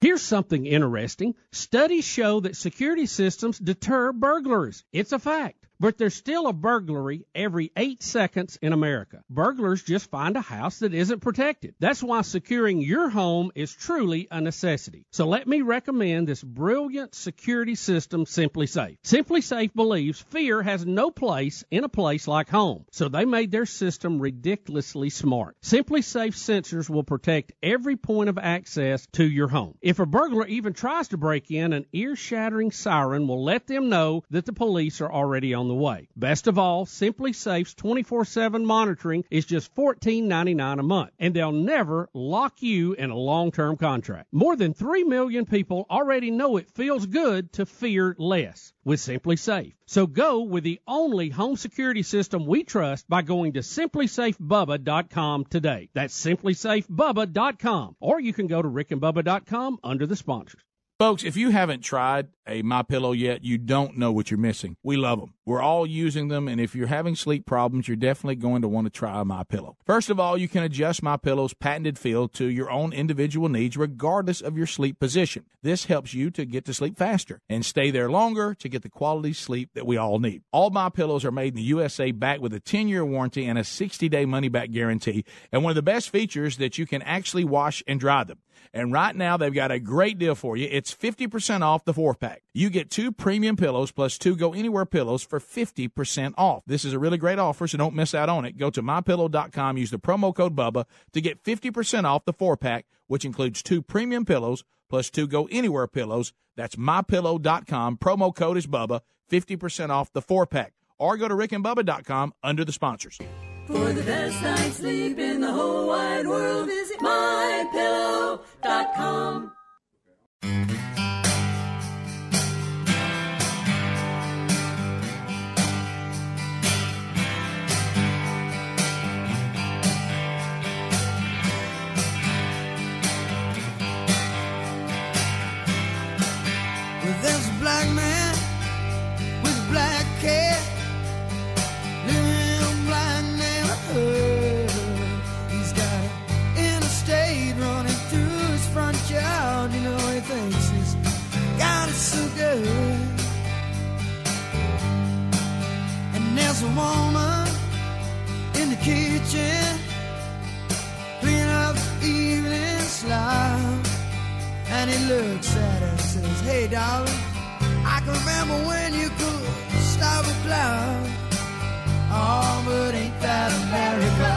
Speaker 13: Here's something interesting. Studies show that security systems deter burglars. It's a fact. But there's still a burglary every eight seconds in America. Burglars just find a house that isn't protected. That's why securing your home is truly a necessity. So let me recommend this brilliant security system, SimpliSafe. Simply Safe believes fear has no place in a place like home. So they made their system ridiculously smart. SimpliSafe sensors will protect every point of access to your home. If a burglar even tries to break in, an ear shattering siren will let them know that the police are already on the way. Best of all, SimpliSafe's 24/7 monitoring is just $14.99 a month, and they'll never lock you in a long-term contract. More than 3 million people already know it feels good to fear less with SimpliSafe. So go with the only home security system we trust by going to simplisafebubba.com today. That's simplisafebubba.com or you can go to rickandbubba.com under the sponsors.
Speaker 9: Folks, if you haven't tried a My Pillow yet, you don't know what you're missing. We love them. We're all using them, and if you're having sleep problems, you're definitely going to want to try My Pillow. First of all, you can adjust My Pillow's patented feel to your own individual needs, regardless of your sleep position. This helps you to get to sleep faster and stay there longer to get the quality sleep that we all need. All My Pillows are made in the USA, backed with a 10-year warranty and a 60-day money-back guarantee. And one of the best features that you can actually wash and dry them. And right now, they've got a great deal for you. It's 50% off the four pack. You get two premium pillows plus two go anywhere pillows for 50% off. This is a really great offer, so don't miss out on it. Go to mypillow.com, use the promo code BUBBA to get 50% off the four pack, which includes two premium pillows plus two go anywhere pillows. That's mypillow.com. Promo code is BUBBA, 50% off the four pack. Or go to rickandbubba.com under the sponsors.
Speaker 17: For the best night's sleep in the whole wide world, visit mypillow.com.
Speaker 14: woman in the kitchen cleaning up the evening slop. And he looks at her and says, Hey, darling, I can remember when you could stop a cloud. Oh, but ain't that America?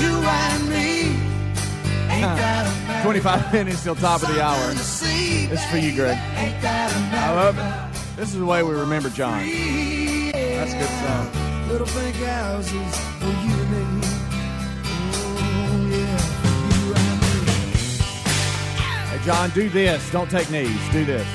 Speaker 14: You and me. Ain't that America?
Speaker 5: 25 minutes till top of the hour. This is for you, Greg. I love it. This is the way we remember John. That's a good song.
Speaker 14: Little pink houses for you and me. Oh, yeah, for you and me.
Speaker 5: Hey, John, do this. Don't take knees. Do this.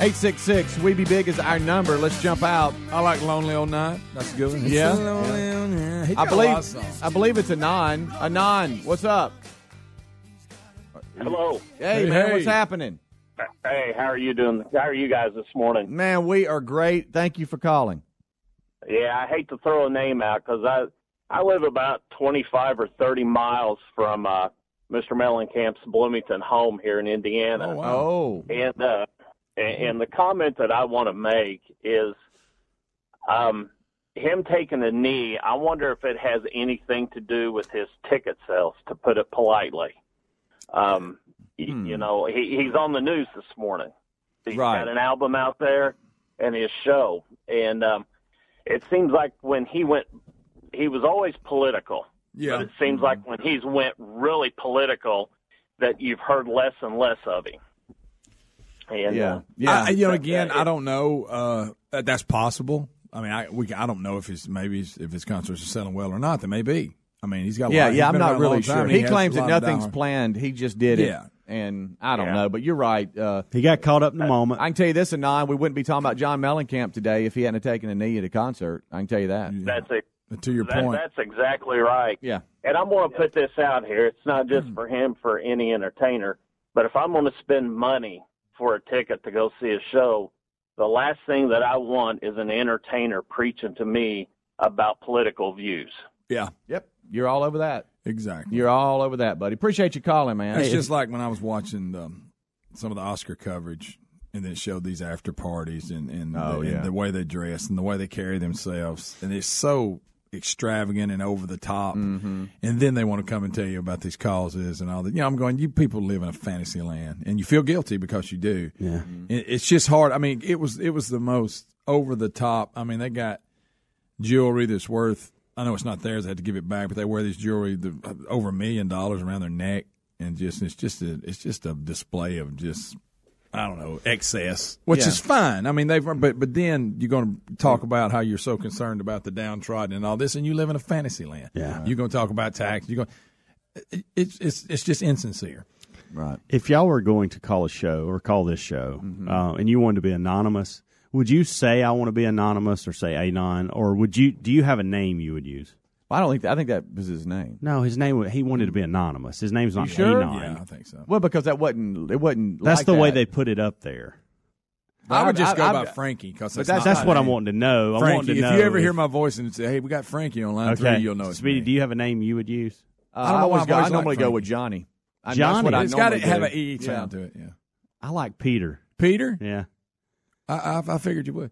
Speaker 5: 866 We Be Big is our number. Let's jump out.
Speaker 7: I like Lonely Old Night. That's a good one.
Speaker 5: Yeah.
Speaker 7: It's a lonely old night. He
Speaker 5: I
Speaker 7: got a lot of
Speaker 5: believe
Speaker 7: songs.
Speaker 5: I believe it's Anon. Anon, what's up?
Speaker 18: Hello.
Speaker 5: Hey, man, what's happening?
Speaker 18: Hey, how are you doing? How are you guys this morning?
Speaker 5: Man, we are great. Thank you for calling.
Speaker 18: Yeah, I hate to throw a name out because I I live about twenty five or thirty miles from uh, Mr. Mellencamp's Bloomington home here in Indiana.
Speaker 5: Oh.
Speaker 18: And uh, and, and the comment that I want to make is, um, him taking a knee. I wonder if it has anything to do with his ticket sales, to put it politely. Um,
Speaker 5: Hmm.
Speaker 18: You know, he, he's on the news this morning. He's
Speaker 5: Right.
Speaker 18: got an album out there and his show, and um, it seems like when he went, he was always political.
Speaker 7: Yeah.
Speaker 18: But it seems like when he's went really political, that you've heard less and less of him. And uh,
Speaker 7: I, you know,
Speaker 18: that-
Speaker 7: again,
Speaker 18: that-
Speaker 7: I don't know. Uh, that, that's possible. I mean, I we I don't know if his maybe his, if his concerts are selling well or not. That may be. I mean, he's got. A
Speaker 5: Yeah,
Speaker 7: lot,
Speaker 5: yeah, I'm not
Speaker 7: around a long
Speaker 5: really sure.
Speaker 7: and
Speaker 5: He claims that nothing's planned. He just did it.
Speaker 7: Yeah.
Speaker 5: And I don't
Speaker 7: Yeah.
Speaker 5: know, but you're right. Uh,
Speaker 6: He got caught up in the moment.
Speaker 5: I can tell you this, Anon, we wouldn't be talking about John Mellencamp today if he hadn't taken a knee at a concert. I can tell you that.
Speaker 18: That's it.
Speaker 7: To your
Speaker 18: That-
Speaker 7: point.
Speaker 18: That's exactly right.
Speaker 5: Yeah.
Speaker 18: And I'm going to put this out here. It's not just for him, for any entertainer. But if I'm going to spend money for a ticket to go see a show, the last thing that I want is an entertainer preaching to me about political views.
Speaker 7: Yeah.
Speaker 5: Yep. You're all over that.
Speaker 7: Exactly.
Speaker 5: You're all over that, buddy. Appreciate you calling, man.
Speaker 7: It's
Speaker 5: Hey,
Speaker 7: just like when I was watching um, some of the Oscar coverage, and then showed these after parties and and,
Speaker 5: Oh,
Speaker 7: the, and the way they dress and the way they carry themselves, and it's so extravagant and over the top.
Speaker 5: Mm-hmm.
Speaker 7: And then they want to come and tell you about these causes and all that. You know, I'm going. You people live in a fantasy land, and you feel guilty because you do.
Speaker 6: Yeah.
Speaker 7: It- It's just hard. I mean, it was it was the most over the top. I mean, they got jewelry that's worth. I know it's not theirs. They had to give it back, but they wear this jewelry the, over a million dollars around their neck, and just it's just a it's just a display of just I don't know excess, which
Speaker 5: Yeah.
Speaker 7: is fine. I mean, they've but but then you're going to talk about how you're so concerned about the downtrodden and all this, and you live in a fantasy land.
Speaker 6: Yeah.
Speaker 7: you're going to talk about tax. You're going. It's it's it's just insincere.
Speaker 5: Right.
Speaker 6: If y'all were going to call a show or call this show,
Speaker 5: Mm-hmm.
Speaker 6: uh, and you wanted to be anonymous, would you say I want to be anonymous or say anon, or would you? Do you have a name you would use?
Speaker 5: I don't think that, I think that was his name.
Speaker 6: No, his name. He wanted to be anonymous. His name's not
Speaker 5: You sure?
Speaker 6: anon.
Speaker 7: Yeah, I think so.
Speaker 5: Well, because that wasn't it wasn't.
Speaker 6: That's
Speaker 5: like
Speaker 6: the way they put it up there.
Speaker 7: I would just
Speaker 5: I-
Speaker 7: go
Speaker 5: I've-
Speaker 7: by Frankie because that's,
Speaker 5: that's-
Speaker 6: That's
Speaker 7: my
Speaker 6: what I'm wanting to know. I
Speaker 7: Frankie,
Speaker 6: want to
Speaker 7: if
Speaker 6: know
Speaker 7: you ever hear my voice and say, "Hey, we got Frankie on line
Speaker 6: okay,
Speaker 7: three," you'll know it's
Speaker 6: Speedy, do you have a name you would use?
Speaker 5: Uh,
Speaker 7: I don't know
Speaker 5: I, always go,
Speaker 7: I've
Speaker 5: I
Speaker 7: always
Speaker 5: normally
Speaker 7: liked
Speaker 5: go with Johnny. I, that's
Speaker 6: Johnny.
Speaker 5: what I
Speaker 7: It's got to have an E
Speaker 5: Yeah.
Speaker 7: sound to it. Yeah,
Speaker 6: I like Peter.
Speaker 7: Peter.
Speaker 6: Yeah.
Speaker 7: I, I, I figured you would.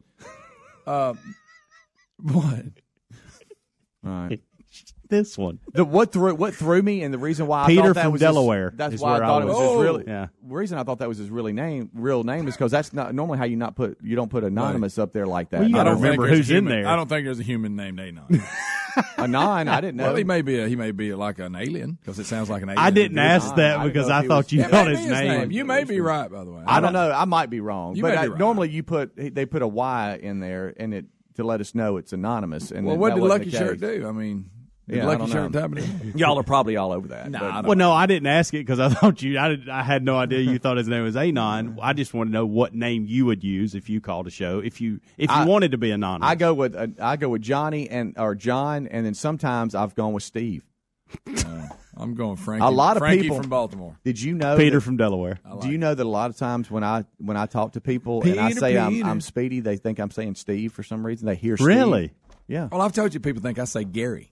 Speaker 7: Uh, what?
Speaker 5: All right.
Speaker 6: This one.
Speaker 5: The, what threw what threw me, and the reason why I
Speaker 6: Peter
Speaker 5: thought that
Speaker 6: from
Speaker 5: was his-
Speaker 6: Delaware
Speaker 5: that's
Speaker 6: is
Speaker 5: why I
Speaker 6: where I
Speaker 5: thought it
Speaker 6: was.
Speaker 5: was his really.
Speaker 6: Yeah.
Speaker 5: Reason I thought that was his really name, real name, is because that's not normally how you not put you don't put anonymous up there like that.
Speaker 6: Well, you
Speaker 7: I
Speaker 6: gotta
Speaker 7: don't think
Speaker 6: remember
Speaker 7: there's
Speaker 6: who's
Speaker 7: a
Speaker 6: in
Speaker 7: human-
Speaker 6: there.
Speaker 7: I don't think there's a human named Anon.
Speaker 5: Anon, I didn't know.
Speaker 7: well, he may be. A, he may be like an alien because it sounds like an alien.
Speaker 6: I didn't ask
Speaker 5: I
Speaker 6: that
Speaker 5: didn't
Speaker 6: because
Speaker 5: know if
Speaker 6: I
Speaker 5: he
Speaker 6: thought
Speaker 5: was-
Speaker 6: you
Speaker 7: That
Speaker 6: thought
Speaker 7: may
Speaker 6: his
Speaker 7: be
Speaker 6: name.
Speaker 7: You may be right, by the way.
Speaker 5: I don't know. I might be wrong,
Speaker 7: You
Speaker 5: but
Speaker 7: may
Speaker 5: I,
Speaker 7: be right.
Speaker 5: normally you put they put a Y in there and it to let us know it's anonymous. And
Speaker 7: Well,
Speaker 5: that
Speaker 7: what did
Speaker 5: wasn't
Speaker 7: Lucky
Speaker 5: the
Speaker 7: Shirt
Speaker 5: case.
Speaker 7: do? I mean, did
Speaker 5: Yeah,
Speaker 7: Lucky
Speaker 5: don't
Speaker 7: Shirt
Speaker 5: know.
Speaker 7: type?
Speaker 5: Y'all are probably all over that.
Speaker 7: Nah,
Speaker 5: but-
Speaker 7: I don't
Speaker 6: Well, no, I didn't ask it because I thought you. I, did, I had no idea you thought his name was Anon. I just want to know what name you would use if you called a show. If you if you
Speaker 5: I-
Speaker 6: wanted to be anonymous,
Speaker 5: I go with uh, I go with Johnny and or John, and then sometimes I've gone with Steve.
Speaker 7: I'm going Frankie.
Speaker 5: A lot of
Speaker 7: Frankie
Speaker 5: people
Speaker 7: from Baltimore.
Speaker 5: Did you know
Speaker 6: Peter
Speaker 5: that-
Speaker 6: from Delaware.
Speaker 5: Do you know that a lot of times when I when I talk to people and I
Speaker 7: Peter,
Speaker 5: say I'm,
Speaker 7: Peter.
Speaker 5: I'm Speedy, they think I'm saying Steve for some reason. They hear Steve.
Speaker 6: Really?
Speaker 5: Yeah.
Speaker 7: Well, I've told you people think I say Gary.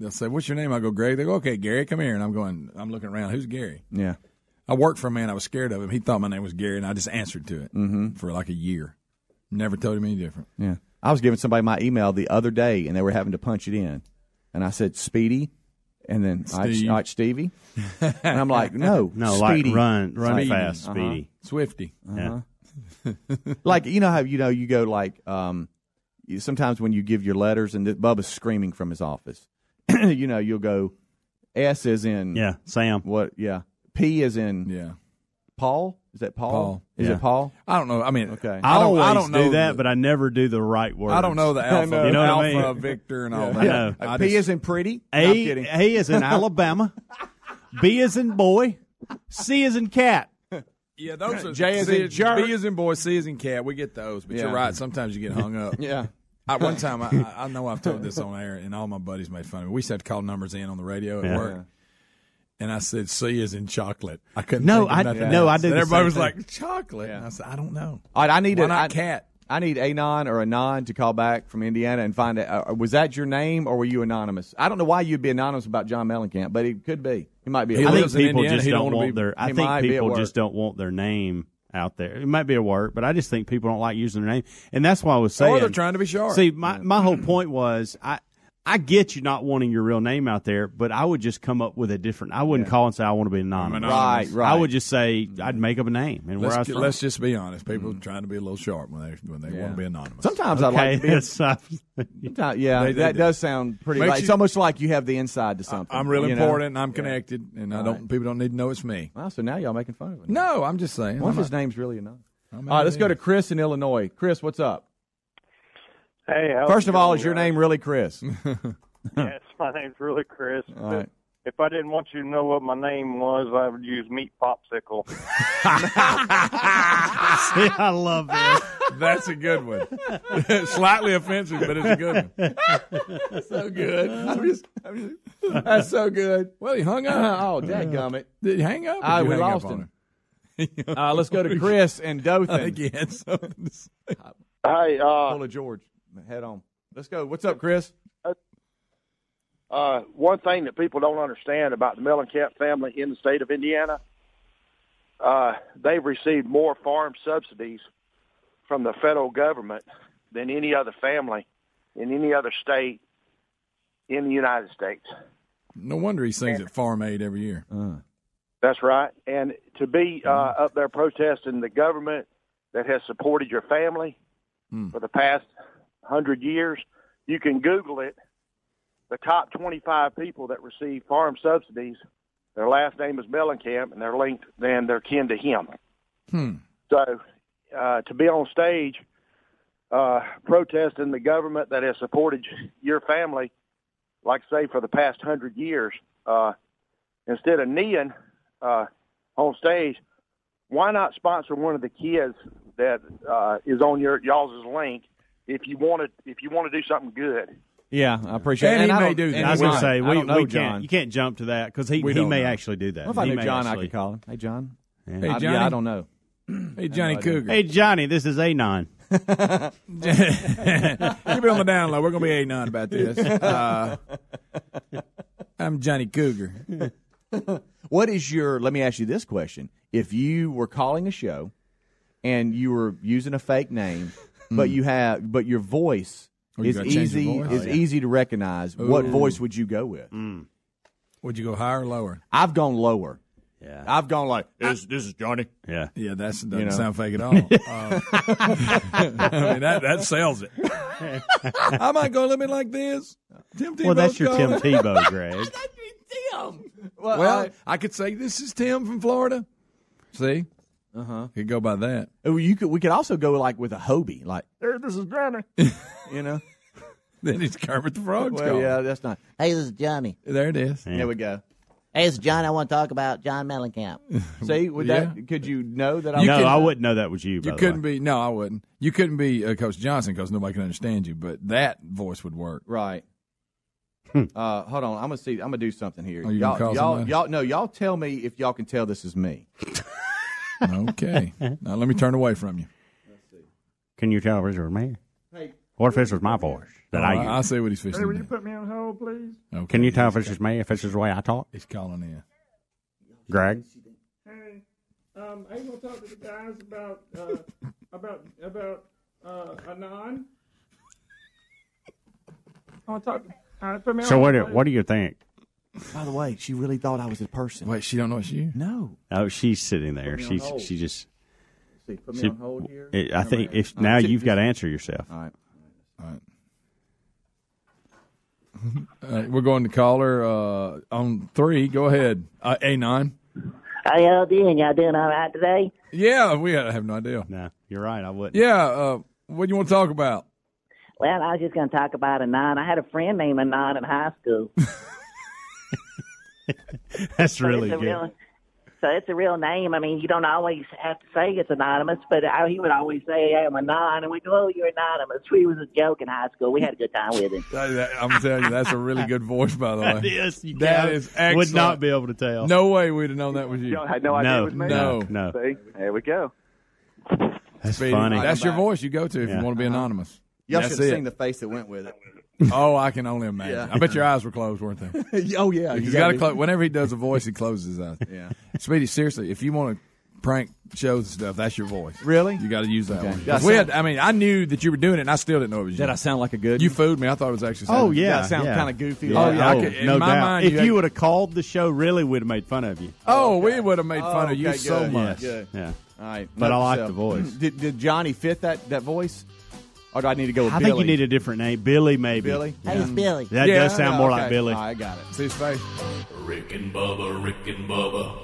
Speaker 7: They'll say, "What's your name?" I go Greg. They go, "Okay, Gary, come here." And I'm going. I'm looking around. Who's Gary?
Speaker 5: Yeah.
Speaker 7: I worked for a man. I was scared of him. He thought my name was Gary, and I just answered to it
Speaker 5: Mm-hmm.
Speaker 7: for like a year. Never told him any different.
Speaker 5: Yeah. I was giving somebody my email the other day, and they were having to punch it in, and I said Speedy, and then all right,
Speaker 7: Steve.
Speaker 5: all right, Stevie, and I'm like, no,
Speaker 6: No, like
Speaker 5: Speedy.
Speaker 6: run- run
Speaker 5: Speedy.
Speaker 6: fast,
Speaker 5: Uh-huh.
Speaker 6: Speedy.
Speaker 7: Swifty.
Speaker 5: Uh-huh. like you know how you know you go like um, sometimes when you give your letters and the, Bubba's screaming from his office, you know you'll go S is in
Speaker 6: Yeah, Sam.
Speaker 5: what yeah P is in
Speaker 7: Yeah.
Speaker 5: Paul is that Paul,
Speaker 7: Paul.
Speaker 5: is
Speaker 6: Yeah.
Speaker 5: it Paul
Speaker 7: I don't know. I mean,
Speaker 5: okay
Speaker 6: I,
Speaker 7: I don't-
Speaker 6: always
Speaker 7: I don't know
Speaker 6: do that,
Speaker 7: the-
Speaker 6: but I never do the right word.
Speaker 7: I don't know the alpha,
Speaker 5: know.
Speaker 6: You know what I
Speaker 7: alpha,
Speaker 6: mean?
Speaker 7: Victor, and all
Speaker 6: I
Speaker 7: that.
Speaker 6: know.
Speaker 7: I
Speaker 5: P
Speaker 7: just-
Speaker 5: is in pretty No, I'm
Speaker 6: A
Speaker 5: kidding.
Speaker 6: A is in Alabama. B is in boy. C is in cat.
Speaker 7: Yeah, those are
Speaker 5: J is
Speaker 7: C
Speaker 5: in jerk.
Speaker 7: B is in boy, C is in cat. We get those, but
Speaker 5: Yeah.
Speaker 7: you're right. Sometimes you get hung up.
Speaker 5: yeah
Speaker 7: I, one time, I, I I know I've told this on air, and all my buddies made fun of me. We used to have to call numbers in on the radio at
Speaker 6: Yeah.
Speaker 7: work, and I said C is in chocolate. I couldn't.
Speaker 6: No,
Speaker 7: think of
Speaker 6: I-
Speaker 7: nothing
Speaker 6: no. I did
Speaker 7: And everybody was
Speaker 6: thing.
Speaker 7: like chocolate. And I said, I don't know.
Speaker 5: all right I need
Speaker 7: Why
Speaker 5: a
Speaker 7: not
Speaker 5: I-
Speaker 7: cat?
Speaker 5: I need Anon or Anon to call back from Indiana and find out. Uh, was that your name or were you anonymous? I don't know why you'd be anonymous about John Mellencamp, but it could be. He might be.
Speaker 7: He
Speaker 6: I think people
Speaker 7: Indiana.
Speaker 6: just
Speaker 7: don't
Speaker 6: don't
Speaker 7: wanna
Speaker 6: want
Speaker 7: be-
Speaker 6: their. I think
Speaker 5: might be at
Speaker 6: people just don't want their name out there. It might be a word, but I just think people don't like using their name, and that's why I was saying.
Speaker 7: Or they're trying to be sharp.
Speaker 6: See, my my whole point was I. I get you not wanting your real name out there, but I would just come up with a different. I wouldn't call and say I want to be anonymous.
Speaker 7: anonymous.
Speaker 5: Right, right.
Speaker 6: I would just say I'd make up a name and where I
Speaker 7: Let's,
Speaker 6: was
Speaker 7: ju- let's just be honest. People are trying to be a little sharp when they when they
Speaker 5: Yeah.
Speaker 7: want to be anonymous.
Speaker 5: Sometimes I'd like to be. Sometimes- yeah,
Speaker 7: They- they
Speaker 5: that
Speaker 7: do.
Speaker 5: does sound pretty. Like, it's almost like you have the inside to something.
Speaker 7: I'm real
Speaker 5: you know?
Speaker 7: important. and I'm connected, and I don't.
Speaker 5: right.
Speaker 7: People don't need to know it's me.
Speaker 5: Wow, so now y'all making fun of it.
Speaker 7: No, I'm just saying.
Speaker 5: What if his name's really enough?
Speaker 7: I'm
Speaker 5: All right, let's go to. Chris in Illinois. Chris, what's up?
Speaker 19: Hey, how's
Speaker 5: First of all, is your
Speaker 19: guys?
Speaker 5: name really Chris?
Speaker 19: yes, my name's really Chris.
Speaker 5: All
Speaker 19: but
Speaker 5: right.
Speaker 19: If I didn't want you to know what my name was, I would use Meat Popsicle.
Speaker 6: I love that.
Speaker 7: That's a good one. Slightly offensive, but it's a good one.
Speaker 5: so good. I'm just, I'm just, that's so good.
Speaker 7: Well, he hung up.
Speaker 5: oh, dadgummit.
Speaker 7: Did he hang up? or did you
Speaker 5: we
Speaker 7: hang
Speaker 5: lost
Speaker 7: on
Speaker 5: him. Uh, let's go to Chris and Dothan.
Speaker 7: I think he had something to say.
Speaker 19: Hey, uh,
Speaker 5: Pull George. Head on. Let's go. What's up, Chris?
Speaker 19: uh, one thing that people don't understand about the Mellencamp family in the state of Indiana, uh, they've received more farm subsidies from the federal government than any other family in any other state in the United States.
Speaker 7: No wonder he sings at Farm Aid every year.
Speaker 19: That's right. And to be uh, up there protesting the government that has supported your family for the past hundred years, you can Google it. The top 25 people that receive farm subsidies, their last name is Mellencamp, and they're linked, and they're kin to him.
Speaker 7: Hmm.
Speaker 19: So uh, to be on stage uh, protesting the government that has supported your family, like say for the past hundred years, uh, instead of kneeling uh, on stage, why not sponsor one of the kids that uh, is on your y'all's link if you want to if you want to do something good?
Speaker 5: Yeah, I appreciate
Speaker 7: And
Speaker 5: it.
Speaker 7: he
Speaker 5: I
Speaker 7: may
Speaker 5: don't-
Speaker 7: do that.
Speaker 6: I was going to
Speaker 5: might.
Speaker 6: say
Speaker 5: I
Speaker 6: we,
Speaker 5: don't know
Speaker 6: we
Speaker 5: John.
Speaker 6: can't you can't jump to that because he
Speaker 7: We
Speaker 6: he may
Speaker 7: know.
Speaker 6: actually do that.
Speaker 5: What if I
Speaker 6: He
Speaker 5: knew
Speaker 6: may
Speaker 5: John, I
Speaker 6: actually-
Speaker 5: could call him. Hey, John.
Speaker 6: Yeah.
Speaker 7: Hey,
Speaker 5: I,
Speaker 7: Johnny.
Speaker 5: yeah, I don't know.
Speaker 7: Hey, Johnny. Cougar.
Speaker 6: Hey Johnny, this is Anon.
Speaker 7: Keep it on the down low. We're going to be A nine about this. Uh, I'm Johnny Cougar.
Speaker 5: What is your? Let me ask you this question: If you were calling a show and you were using a fake name, but you have, but your voice
Speaker 7: Oh,
Speaker 5: is
Speaker 7: gotta change your
Speaker 5: easy
Speaker 7: voice?
Speaker 5: is
Speaker 7: Oh, yeah.
Speaker 5: easy to recognize, what voice would you go with?
Speaker 7: Would you go higher or lower?
Speaker 5: I've gone lower.
Speaker 6: Yeah.
Speaker 5: I've gone like this. This is Johnny.
Speaker 6: Yeah.
Speaker 7: Yeah, that doesn't
Speaker 5: You know.
Speaker 7: sound fake at all. Uh, I mean, that, that sells it. I might go a little bit like this. Tim Tebow's
Speaker 6: Well, that's your Tim. Tebow, Greg.
Speaker 5: Well,
Speaker 7: Well, I, could say this is Tim from Florida. See,
Speaker 5: uh huh.
Speaker 7: could go by that.
Speaker 5: Oh, you could. We could also go like with a Hobie, like "Hey, this is Johnny. you know.
Speaker 7: Then it's Kermit the Frog's
Speaker 5: Well,
Speaker 7: call.
Speaker 5: yeah, that's not.
Speaker 20: Hey, this is Johnny.
Speaker 7: There it is.
Speaker 5: There we go.
Speaker 20: Hey, this is Johnny. I want to talk about John Mellencamp.
Speaker 5: See, would that? Could you know that? I'm
Speaker 6: no,
Speaker 7: can-
Speaker 6: I wouldn't know that was you. by
Speaker 7: You
Speaker 6: the
Speaker 7: couldn't
Speaker 6: way.
Speaker 7: be. No, I wouldn't. You couldn't be uh, Coach Johnson because nobody can understand you. But that voice would work.
Speaker 5: Right. uh, hold on. I'm gonna see. I'm gonna do something here.
Speaker 7: Oh, you
Speaker 5: y'all,
Speaker 7: gonna call
Speaker 5: y'all,
Speaker 7: somebody?
Speaker 5: y'all, no, y'all tell me if y'all can tell this is me.
Speaker 7: Okay. now let me turn away from you.
Speaker 6: Can you tell if it was me?
Speaker 5: Hey.
Speaker 6: What if this was my voice that
Speaker 7: Oh,
Speaker 6: I
Speaker 7: I,
Speaker 6: use?
Speaker 7: I see what he's fixing. to do.
Speaker 5: put me on hold, please?
Speaker 7: Okay.
Speaker 6: Can you tell if this is me? If this is the way I talk,
Speaker 7: He's calling in.
Speaker 6: Greg?
Speaker 21: Hey, um, I want to talk to the guys about uh, about about uh, Anon. I want to talk. All right, put me
Speaker 6: So
Speaker 21: on.
Speaker 6: what? Do, what do you think?
Speaker 5: By the way, she really thought I was a person.
Speaker 7: Wait, she don't know it's you?
Speaker 5: No.
Speaker 6: Oh, she's sitting there.
Speaker 5: Put
Speaker 6: She's
Speaker 5: hold.
Speaker 6: she just.
Speaker 5: See, put me
Speaker 6: she-
Speaker 5: on hold here.
Speaker 6: it- I think if now
Speaker 5: t-
Speaker 6: you've got to answer yourself.
Speaker 5: All right.
Speaker 7: All right. Uh, we're going to call her uh, on three. Go ahead. Uh, A9.
Speaker 20: How y'all doing? Y'all doing all right today?
Speaker 7: Yeah, we have no idea.
Speaker 6: No, you're right. I wouldn't.
Speaker 7: Yeah, uh, what do you want to talk about?
Speaker 20: Well, I was just going to talk about Anon. I had a friend named Anon in high school.
Speaker 6: That's really good.
Speaker 20: Real, so it's a real name. I mean, you don't always have to say it's anonymous, but I, he would always say, hey, I'm Anon, and we go, oh, you're anonymous. We was a joke in high school. We had a good time with him.
Speaker 7: That- that- I'm telling you, that's a really good voice, by the way.
Speaker 6: That is. You
Speaker 7: That excellent.
Speaker 6: Would not be able to tell.
Speaker 7: No way we'd have known that was you.
Speaker 22: You had no idea
Speaker 6: No,
Speaker 22: it was me?
Speaker 7: no,
Speaker 6: no.
Speaker 22: See? There we go.
Speaker 6: That's
Speaker 7: Speedy,
Speaker 6: funny.
Speaker 7: That's your voice you go to if
Speaker 6: Yeah.
Speaker 7: you want to be uh-huh. anonymous.
Speaker 5: Y'all should have
Speaker 7: it.
Speaker 5: seen the face that went with it.
Speaker 7: Oh, I can only imagine.
Speaker 5: Yeah.
Speaker 7: I bet your eyes were closed, weren't they?
Speaker 5: oh yeah,
Speaker 7: He's
Speaker 5: you
Speaker 7: got
Speaker 5: gotta
Speaker 7: close. Whenever he does a voice, he closes his eyes.
Speaker 5: Yeah.
Speaker 7: Speedy, seriously, if you want to prank shows and stuff, that's your voice.
Speaker 5: Really?
Speaker 7: You got to use that
Speaker 5: Okay.
Speaker 7: one.
Speaker 5: Yeah,
Speaker 7: 'Cause we
Speaker 5: sound-
Speaker 7: had, I mean, I knew that you were doing it, and I still didn't know it was you.
Speaker 5: Did I sound like a good?
Speaker 7: You fooled me. I thought it was actually.
Speaker 6: Oh
Speaker 7: Sandy.
Speaker 6: yeah,
Speaker 5: that sound
Speaker 6: yeah.
Speaker 5: kinda goofy.
Speaker 6: Yeah.
Speaker 7: Oh, yeah, I
Speaker 6: Oh,
Speaker 7: could- in
Speaker 6: no
Speaker 7: my
Speaker 6: doubt.
Speaker 7: mind,
Speaker 6: if
Speaker 7: you
Speaker 6: you,
Speaker 7: had-
Speaker 6: would have called the show, really we'd have made fun of you.
Speaker 7: Oh, we would have made fun
Speaker 5: Oh,
Speaker 7: of you
Speaker 5: okay,
Speaker 7: so much.
Speaker 5: Good.
Speaker 6: Yeah.
Speaker 5: All right,
Speaker 6: But I like the voice.
Speaker 5: Did, did Johnny fit that that voice, or do I need to go with
Speaker 6: I
Speaker 5: Billy?
Speaker 6: think you need a different name. Billy, maybe.
Speaker 5: Billy.
Speaker 20: Hey, it's Billy.
Speaker 6: That
Speaker 7: Yeah,
Speaker 6: does sound more
Speaker 5: okay.
Speaker 6: like Billy.
Speaker 5: All right, I got it.
Speaker 7: See his face.
Speaker 8: Rick and Bubba, Rick and Bubba.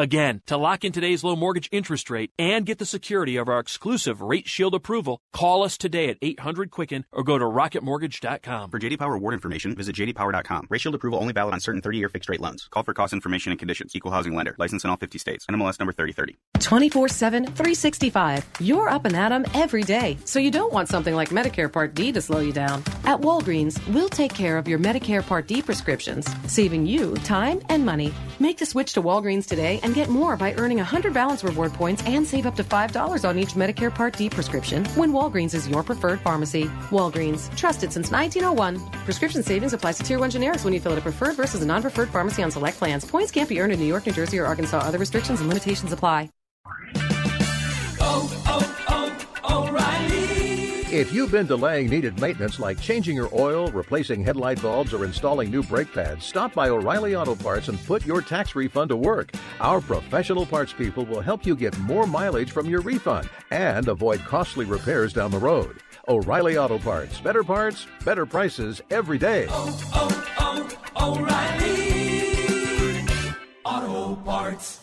Speaker 23: Again, to lock in today's low mortgage interest rate and get the security of our exclusive Rate Shield approval, call us today at 800 Quicken or go to rocketmortgage.com.
Speaker 24: For JD Power award information, visit jdpower.com. Rate Shield approval only valid on certain 30-year fixed-rate loans. Call for cost information and conditions. Equal housing lender. License in all 50 states. NMLS number 3030.
Speaker 25: 24 7, 365. You're up and at 'em every day, so you don't want something like Medicare Part D to slow you down. At Walgreens, we'll take care of your Medicare Part D prescriptions, saving you time and money. Make the switch to Walgreens today and get more by earning 100 balance reward points and save up to $5 on each Medicare Part D prescription when Walgreens is your preferred pharmacy. Walgreens, trusted since 1901. Prescription savings applies to Tier 1 generics when you fill at a preferred versus a non preferred pharmacy on select plans. Points can't be earned in New York, New Jersey, or Arkansas. Other restrictions and limitations apply.
Speaker 26: If you've been delaying needed maintenance like changing your oil, replacing headlight bulbs, or installing new brake pads, stop by O'Reilly Auto Parts and put your tax refund to work. Our professional parts people will help you get more mileage from your refund and avoid costly repairs down the road. O'Reilly Auto Parts. Better parts, better prices every day.
Speaker 27: Oh, oh, oh, O'Reilly Auto Parts.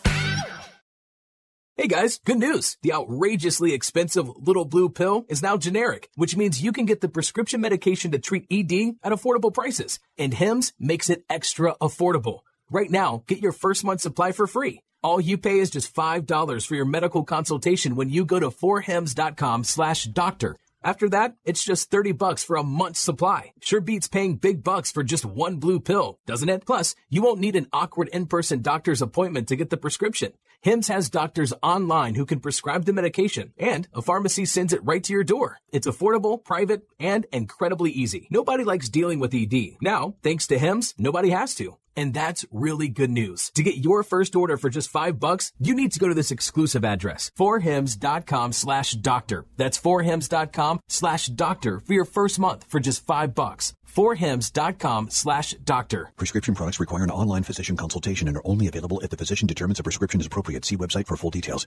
Speaker 27: Hey guys, good news! The outrageously expensive little blue pill is now generic, which means you can get the prescription medication to treat ED at affordable prices. And Hims makes it extra affordable. Right now, get your first month supply for free. All you pay is just $5 for your medical consultation when you go to forhims.com slash doctor. After that, it's just 30 bucks for a month's supply. Sure beats paying big bucks for just one blue pill, doesn't it? Plus, you won't need an awkward in-person doctor's appointment to get the prescription. Hims has doctors online who can prescribe the medication, and a pharmacy sends it right to your door. It's affordable, private, and incredibly easy. Nobody likes dealing with ED. Now, thanks to Hims, nobody has to. And that's really good news. To get your first order for just five bucks, you need to go to this exclusive address, forhims.com slash doctor. That's forhims.com slash doctor for your first month for just five bucks. forhims.com slash doctor.
Speaker 28: Prescription products require an online physician consultation and are only available if the physician determines a prescription is appropriate. See website for full details.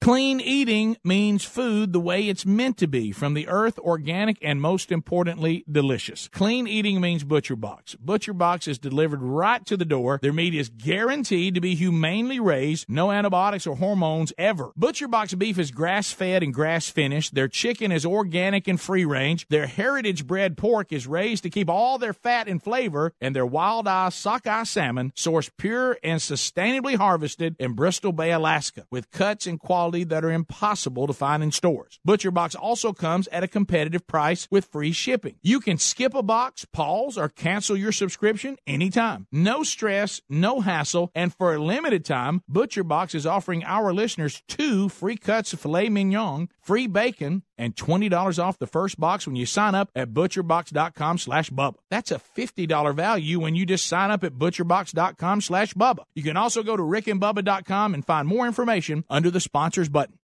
Speaker 9: Clean eating means food the way it's meant to be, from the earth, organic, and most importantly, delicious. Clean eating means Butcher Box. Butcher Box is delivered right to the door. Their meat is guaranteed to be humanely raised, no antibiotics or hormones ever. Butcher Box beef is grass fed and grass finished. Their chicken is organic and free range. Their heritage bred pork is raised to keep all their fat and flavor, and their wild eye sockeye salmon sourced pure and sustainably harvested in Bristol Bay, Alaska, with cuts and quality that are impossible to find in stores. Butcher Box also comes at a competitive price with free shipping. You can skip a box, pause, or cancel your subscription anytime. No stress, no hassle, and for a limited time, Butcher Box is offering our listeners two free cuts of filet mignon, free bacon, and $20 off the first box when you sign up at butcherbox.com slash Bubba. That's a $50 value when you just sign up at butcherbox.com slash Bubba. You can also go to rickandbubba.com and find more information under the sponsors button.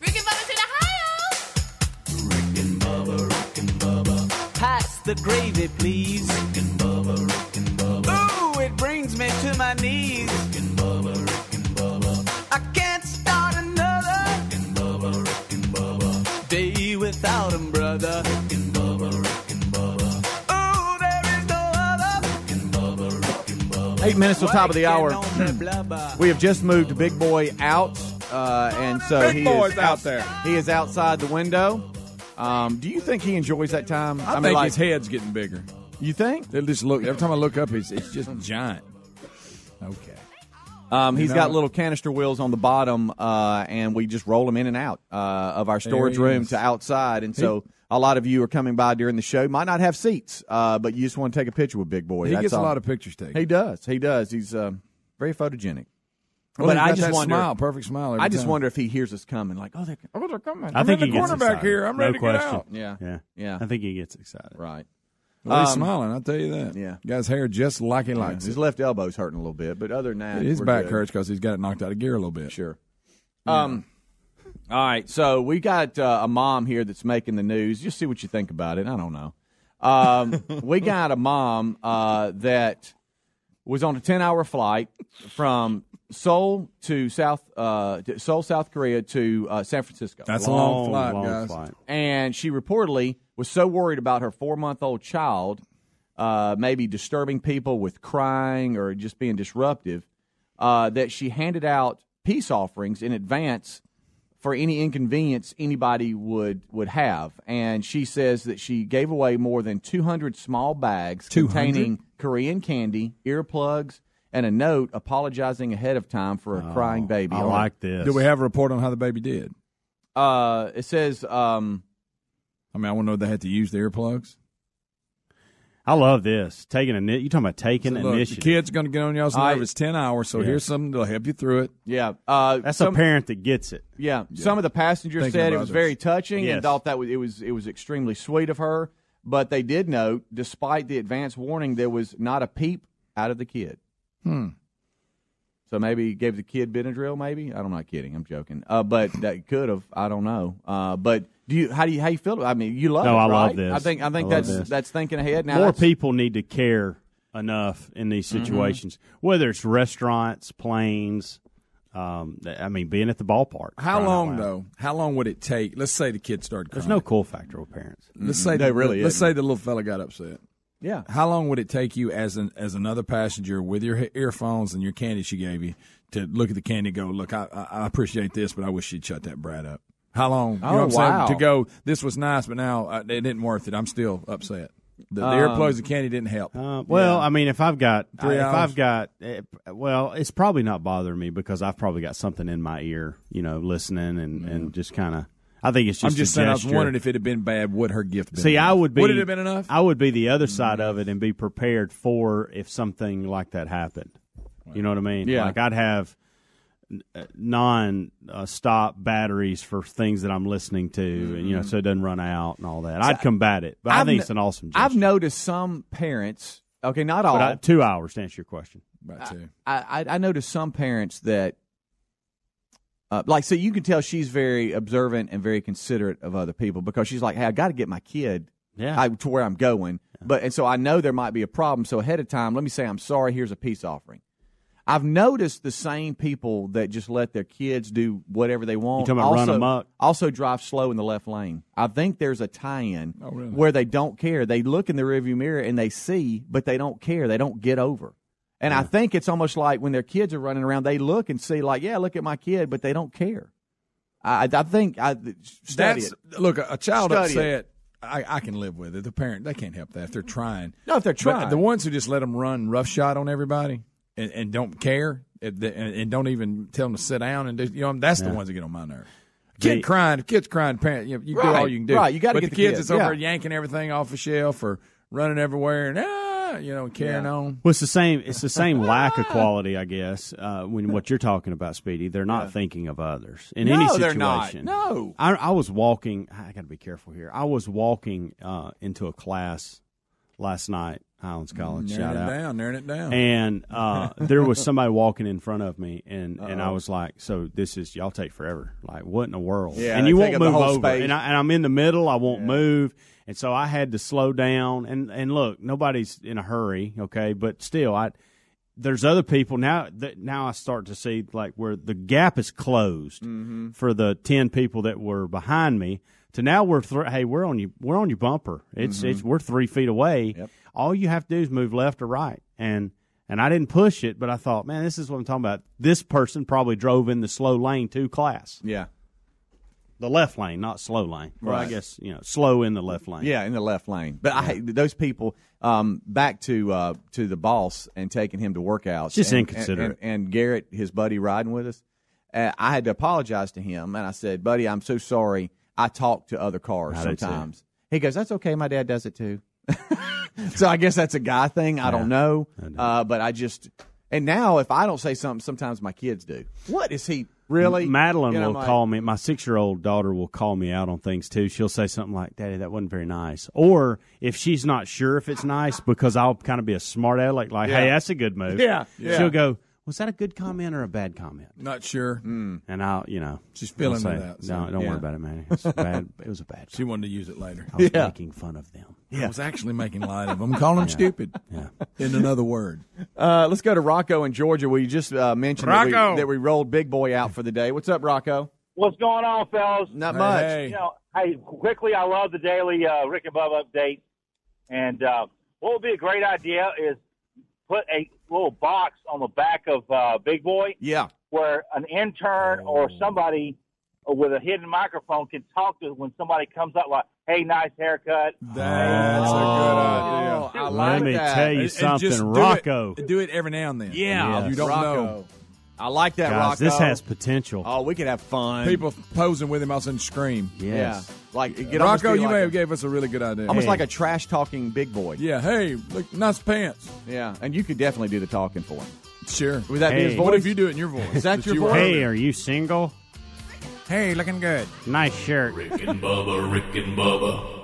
Speaker 22: Rick and Bubba's in Ohio. Rick and Bubba, Rick and Bubba.
Speaker 29: Pass the gravy, please. Rick and Bubba, Rick and Bubba. Ooh, it brings me to my knees. Without him, brother. Ooh, there is no other.
Speaker 5: Eight minutes till top of the hour. we have just moved Big Boy out, uh, and so
Speaker 7: Big
Speaker 5: he
Speaker 7: Boy's
Speaker 5: is
Speaker 7: out there.
Speaker 5: He is outside the window. Um, do you think he enjoys that time?
Speaker 7: I,
Speaker 5: mean,
Speaker 7: think
Speaker 5: like-
Speaker 7: his head's getting bigger.
Speaker 5: You think?
Speaker 7: They just look every time I look up, it's, it's just giant. Okay.
Speaker 5: Um,
Speaker 7: You
Speaker 5: he's
Speaker 7: know-
Speaker 5: got little canister wheels on the bottom, uh, and we just roll them in and out uh, of our storage room
Speaker 7: is.
Speaker 5: to outside. And so a lot of you are coming by during the show. Might not have seats, uh, but you just want to take a picture with Big Boy.
Speaker 7: He
Speaker 5: That's
Speaker 7: gets a lot of pictures taken.
Speaker 5: He does. He does. He's uh, very photogenic.
Speaker 7: Well,
Speaker 5: but I just
Speaker 7: that
Speaker 5: wonder.
Speaker 7: smile, perfect smile every
Speaker 5: I just
Speaker 7: time.
Speaker 5: wonder if he hears us coming. Like, oh, they're, oh, they're coming.
Speaker 6: I
Speaker 7: I'm
Speaker 6: think
Speaker 7: in
Speaker 6: he
Speaker 7: the
Speaker 6: gets
Speaker 7: corner back
Speaker 6: excited.
Speaker 7: here. I'm
Speaker 6: no
Speaker 7: ready to get out.
Speaker 5: Yeah.
Speaker 6: yeah,
Speaker 5: Yeah.
Speaker 6: I think he gets excited.
Speaker 5: Right.
Speaker 7: Well, he's
Speaker 5: Um,
Speaker 7: smiling. I'll tell you that.
Speaker 5: Yeah.
Speaker 7: Guy's hair just like he
Speaker 5: Yeah,
Speaker 7: likes
Speaker 5: his
Speaker 7: it.
Speaker 5: left elbow's hurting a little bit, but other than that,
Speaker 7: His
Speaker 5: we're
Speaker 7: back
Speaker 5: good.
Speaker 7: hurts because he's got it knocked out of gear a little bit.
Speaker 5: Sure. Um. All right, so we got uh, a mom here that's making the news. Just see what you think about it. I don't know. Um, we got a mom uh, that was on a ten-hour flight from Seoul to South uh, Seoul, South Korea to uh, San Francisco.
Speaker 7: That's a long flight, long guys.
Speaker 5: And she reportedly was so worried about her four-month-old child, uh, maybe disturbing people with crying or just being disruptive, uh, that she handed out peace offerings in advance for any inconvenience anybody would would have. And she says that she gave away more than 200 small bags
Speaker 7: 200?
Speaker 5: containing Korean candy, earplugs, and a note apologizing ahead of time for a crying baby.
Speaker 6: I like this.
Speaker 7: Do we have a report on how the baby did?
Speaker 5: Uh, it says. Um,
Speaker 7: I mean, I want to know they had to use the earplugs.
Speaker 6: I love this. Taking a you talking about taking
Speaker 7: So look, the kid's going to get on y'all's
Speaker 5: I-
Speaker 7: nerve. It's ten hours, so
Speaker 6: Yeah.
Speaker 7: here's something that'll help you through it.
Speaker 5: Yeah, uh,
Speaker 6: That's
Speaker 5: some-
Speaker 6: a parent that gets it.
Speaker 5: Yeah, some of the passengers
Speaker 7: Thinking
Speaker 5: said it was
Speaker 7: others.
Speaker 5: very touching
Speaker 6: Yes.
Speaker 5: and thought that was, it was it was extremely sweet of her. But they did note, despite the advance warning, there was not a peep out of the kid.
Speaker 7: Hmm.
Speaker 5: So maybe gave the kid Benadryl. Maybe I'm not kidding. I'm joking. Uh, but that could have. I don't know. Uh, but do you? How do you? How you feel? I mean, you love
Speaker 6: No,
Speaker 5: it,
Speaker 6: I love this.
Speaker 5: I think. I think
Speaker 6: I
Speaker 5: that's
Speaker 6: this.
Speaker 5: that's thinking ahead. Now
Speaker 6: More people need to care enough in these
Speaker 5: Mm-hmm.
Speaker 6: situations, whether it's restaurants, planes. Um, I mean, being at the ballpark.
Speaker 7: How long though? How long would it take? Let's say the kid started.
Speaker 6: There's no cool factor with parents.
Speaker 7: Let's say
Speaker 5: There
Speaker 7: the,
Speaker 5: really
Speaker 7: Let's
Speaker 5: isn't.
Speaker 7: say the little fella got upset.
Speaker 5: Yeah.
Speaker 7: How long would it take you as an as another passenger with your earphones and your candy she gave you to look at the candy and go, look, I, I, I appreciate this, but I wish she'd shut that brat up. How long? You know
Speaker 5: Oh,
Speaker 7: what I'm saying?
Speaker 5: wow.
Speaker 7: To go, this was nice, but now uh, it didn't worth it. I'm still upset. The, the
Speaker 6: Um,
Speaker 7: earplugs and candy didn't help.
Speaker 6: Uh, well, I mean, if I've got
Speaker 7: Three
Speaker 6: if
Speaker 7: hours?
Speaker 6: I've got eh, well, it's probably not bothering me because I've probably got something in my ear, you know, listening and and just kind of. I think it's just.
Speaker 7: I'm just
Speaker 6: a
Speaker 7: saying. I was wondering if it had been bad, would her gift been
Speaker 6: See, I would be.
Speaker 7: Would it have been enough?
Speaker 6: I would be the other mm-hmm. side of it and be prepared for if something like that happened. You know what I mean?
Speaker 5: Yeah.
Speaker 6: Like I'd have uh, non-stop uh, batteries for things that I'm listening to, and you know, mm-hmm. so it doesn't run out and all that. I'd combat it, but i
Speaker 5: I've
Speaker 6: think it's an awesome. Gesture.
Speaker 5: I've noticed some parents. Okay, not all.
Speaker 6: But I, two hours to answer your question.
Speaker 7: About two.
Speaker 5: I, I, I noticed some parents that, uh, like, so you can tell she's very observant and very considerate of other people because she's like, hey, I got to get my kid
Speaker 6: Yeah.
Speaker 5: I, to where I'm going. But and so I know there might be a problem. So ahead of time, let me say I'm sorry. Here's a peace offering. I've noticed the same people that just let their kids do whatever they want.
Speaker 6: talking about
Speaker 5: also,
Speaker 6: run?
Speaker 5: Also drive slow in the left lane. I think there's a tie-in
Speaker 7: Oh, really?
Speaker 5: where they don't care. They look in the rearview mirror and they see, but they don't care. They don't get over. And I think it's almost like when their kids are running around, they look and see, like, yeah, look at my kid, but they don't care. I, I think I study
Speaker 7: That's
Speaker 5: it.
Speaker 7: look a, a child
Speaker 5: Study it.
Speaker 7: upset. I, I can live with it. The parent they can't help that if they're trying.
Speaker 5: No, if they're
Speaker 7: But
Speaker 5: trying.
Speaker 7: the ones who just let them run roughshod on everybody and, and don't care and, and don't even tell them to sit down and do, you know that's the ones that get on my nerve. Kid
Speaker 6: The-
Speaker 7: crying, kid's crying. Parent, you, know, you do all you can do.
Speaker 5: right, you gotta get
Speaker 7: the
Speaker 5: the
Speaker 7: kids
Speaker 5: kids,
Speaker 7: that's over
Speaker 5: yeah.
Speaker 7: there yanking everything off a shelf or running everywhere and ah, you know, carrying on.
Speaker 6: Well, it's the same. It's the same lack of quality, I guess. Uh, when what you're talking about, Speedy, they're not thinking of others in any
Speaker 5: No,
Speaker 6: situation.
Speaker 5: they're not. No.
Speaker 6: I, I was walking. I got to be careful here. I was walking uh, into a class last night, Highlands College.
Speaker 7: Narrowing
Speaker 6: shout
Speaker 7: it
Speaker 6: out.
Speaker 7: down, narrowing it down.
Speaker 6: And uh, there was somebody walking in front of me, and, and I was like, "So this is y'all take forever? Like what in the world?"
Speaker 5: Yeah,
Speaker 6: and you won't move over,
Speaker 5: space.
Speaker 6: and, I, and I'm in the middle. I won't move, and so I had to slow down. And and look, nobody's in a hurry, okay, but still, I there's other people now. That now I start to see like where the gap is closed
Speaker 5: Mm-hmm.
Speaker 6: for the ten people that were behind me. To now we're thr hey we're on you we're on your bumper. It's
Speaker 5: Mm-hmm.
Speaker 6: it's we're three feet away. All you have to do is move left or right, and and I didn't push it, but I thought, man, this is what I'm talking about. This person probably drove in the slow lane to class,
Speaker 5: Yeah.
Speaker 6: the left lane, not slow lane. Well, I guess you know slow in the left lane.
Speaker 5: Yeah, in the left lane. But I those people. Um, back to uh, to the boss and taking him to workouts.
Speaker 6: Just
Speaker 5: and,
Speaker 6: inconsiderate.
Speaker 5: And, and, Garrett, his buddy, riding with us. Uh, I had to apologize to him, and I said, "Buddy, I'm so sorry. I talk to other cars
Speaker 6: I
Speaker 5: sometimes." He goes, "That's okay. My dad does it too." so I guess that's a guy thing. I don't know, uh, but I just. And now, if I don't say something, sometimes my kids do. What is he really?
Speaker 6: Madeline
Speaker 5: You know,
Speaker 6: will
Speaker 5: like,
Speaker 6: call me. My six year old daughter will call me out on things too. She'll say something like, "Daddy, that wasn't very nice," or if she's not sure if it's nice, because I'll kind of be a smart aleck, like, "Hey, that's a good move."
Speaker 7: Yeah, yeah.
Speaker 6: She'll go, "Was that a good comment or a bad comment?"
Speaker 7: Not sure.
Speaker 6: And I'll, you know,
Speaker 7: She's feeling
Speaker 6: I'll say,
Speaker 7: that,
Speaker 6: No, don't
Speaker 7: yeah.
Speaker 6: worry about it, man. It's bad. It was a bad.
Speaker 7: She wanted to use it later.
Speaker 6: I was
Speaker 5: Yeah.
Speaker 6: making fun of them. Yeah.
Speaker 7: I was actually making light of them, calling them stupid.
Speaker 6: Yeah.
Speaker 7: In another word.
Speaker 5: Uh, let's go to Rocco in Georgia. We just uh, mentioned that we, that we rolled Big Boy out for the day. What's up, Rocco?
Speaker 30: What's going on, fellas?
Speaker 5: Not
Speaker 7: Hey,
Speaker 5: much.
Speaker 7: hey.
Speaker 30: You know, hey, quickly, I love the daily uh, Rick and Bubba update. And uh, what would be a great idea is put a little box on the back of uh, Big Boy
Speaker 5: Yeah.
Speaker 30: where an intern or
Speaker 7: Oh.
Speaker 30: somebody with a hidden microphone can talk to when somebody comes up like, "Hey, nice haircut."
Speaker 7: That's a good idea.
Speaker 5: Oh, I
Speaker 6: Let me
Speaker 5: that.
Speaker 6: tell you
Speaker 7: And- and
Speaker 6: something,
Speaker 7: do
Speaker 6: Rocco.
Speaker 7: It, do it every now and then.
Speaker 6: Yeah.
Speaker 7: You don't
Speaker 5: Rocco.
Speaker 7: know.
Speaker 5: I like that,
Speaker 6: Guys,
Speaker 5: Rocco.
Speaker 6: this has potential.
Speaker 5: Oh, we could have fun.
Speaker 7: People posing with him, all of a sudden scream.
Speaker 6: yes.
Speaker 5: Yeah. Like, it almost
Speaker 7: Rocco, you
Speaker 5: like
Speaker 7: may
Speaker 5: a-
Speaker 7: have gave us a really good idea.
Speaker 5: almost
Speaker 6: Hey.
Speaker 5: like a trash talking Big Boy.
Speaker 7: yeah, hey, look, nice pants.
Speaker 5: Yeah. And you could definitely do the talking for him.
Speaker 7: Sure.
Speaker 5: Would that be his voice?
Speaker 7: What if you do it in your voice?
Speaker 5: Is that your
Speaker 7: you
Speaker 5: voice?
Speaker 6: Hey, are you single?
Speaker 7: Hey, looking good.
Speaker 6: Nice shirt.
Speaker 10: Rick and Bubba, Rick and Bubba.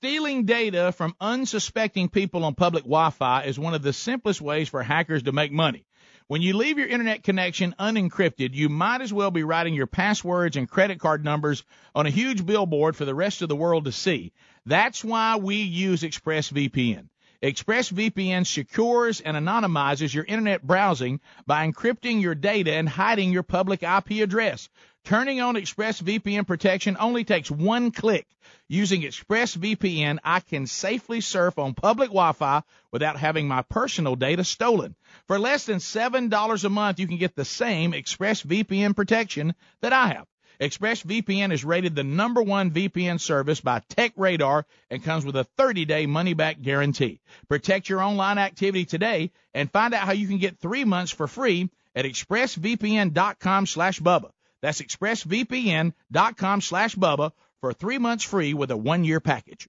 Speaker 9: Stealing data from unsuspecting people on public Wi Fi is one of the simplest ways for hackers to make money. When you leave your internet connection unencrypted, you might as well be writing your passwords and credit card numbers on a huge billboard for the rest of the world to see. That's why we use ExpressVPN. ExpressVPN secures and anonymizes your internet browsing by encrypting your data and hiding your public IP address. Turning on ExpressVPN protection only takes one click. Using ExpressVPN, I can safely surf on public Wi-Fi without having my personal data stolen. For less than $7 a month, you can get the same ExpressVPN protection that I have. ExpressVPN is rated the number one VPN service by TechRadar and comes with a 30-day money-back guarantee. Protect your online activity today and find out how you can get three months for free at expressvpn.com slash Bubba. That's expressvpn.com slash Bubba for three months free with a one-year package.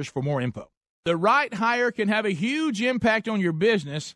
Speaker 9: for more info. The right hire can have a huge impact on your business,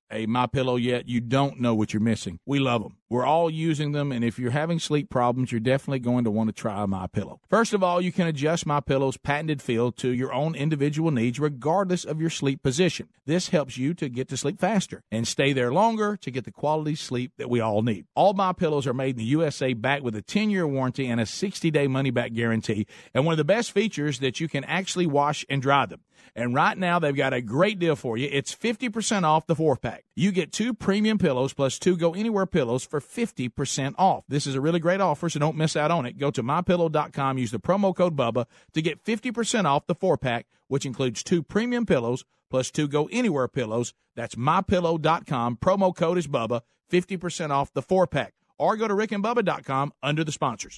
Speaker 9: a My Pillow yet, you don't know what you're missing. We love them. We're all using them, and if you're having sleep problems, you're definitely going to want to try My Pillow. First of all, you can adjust My Pillow's patented feel to your own individual needs, regardless of your sleep position. This helps you to get to sleep faster and stay there longer to get the quality sleep that we all need. All My Pillows are made in the USA, backed with a 10-year warranty and a 60-day money-back guarantee. And one of the best features that you can actually wash and dry them. And right now, they've got a great deal for you. It's 50% off the four pack. You get two premium pillows plus two go anywhere pillows for 50% off. This is a really great offer, so don't miss out on it. Go to mypillow.com, use the promo code BUBBA to get 50% off the four pack, which includes two premium pillows plus two go anywhere pillows. That's mypillow.com. Promo code is BUBBA, 50% off the four pack. Or go to rickandbubba.com under the sponsors.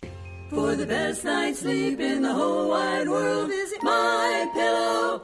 Speaker 31: For the best night's sleep in the whole wide world, visit mypillow.com.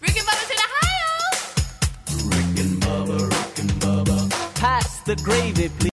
Speaker 22: Rick and Bubba's in Ohio. Rick and Bubba, Rick and Bubba.
Speaker 29: Pass the gravy, please.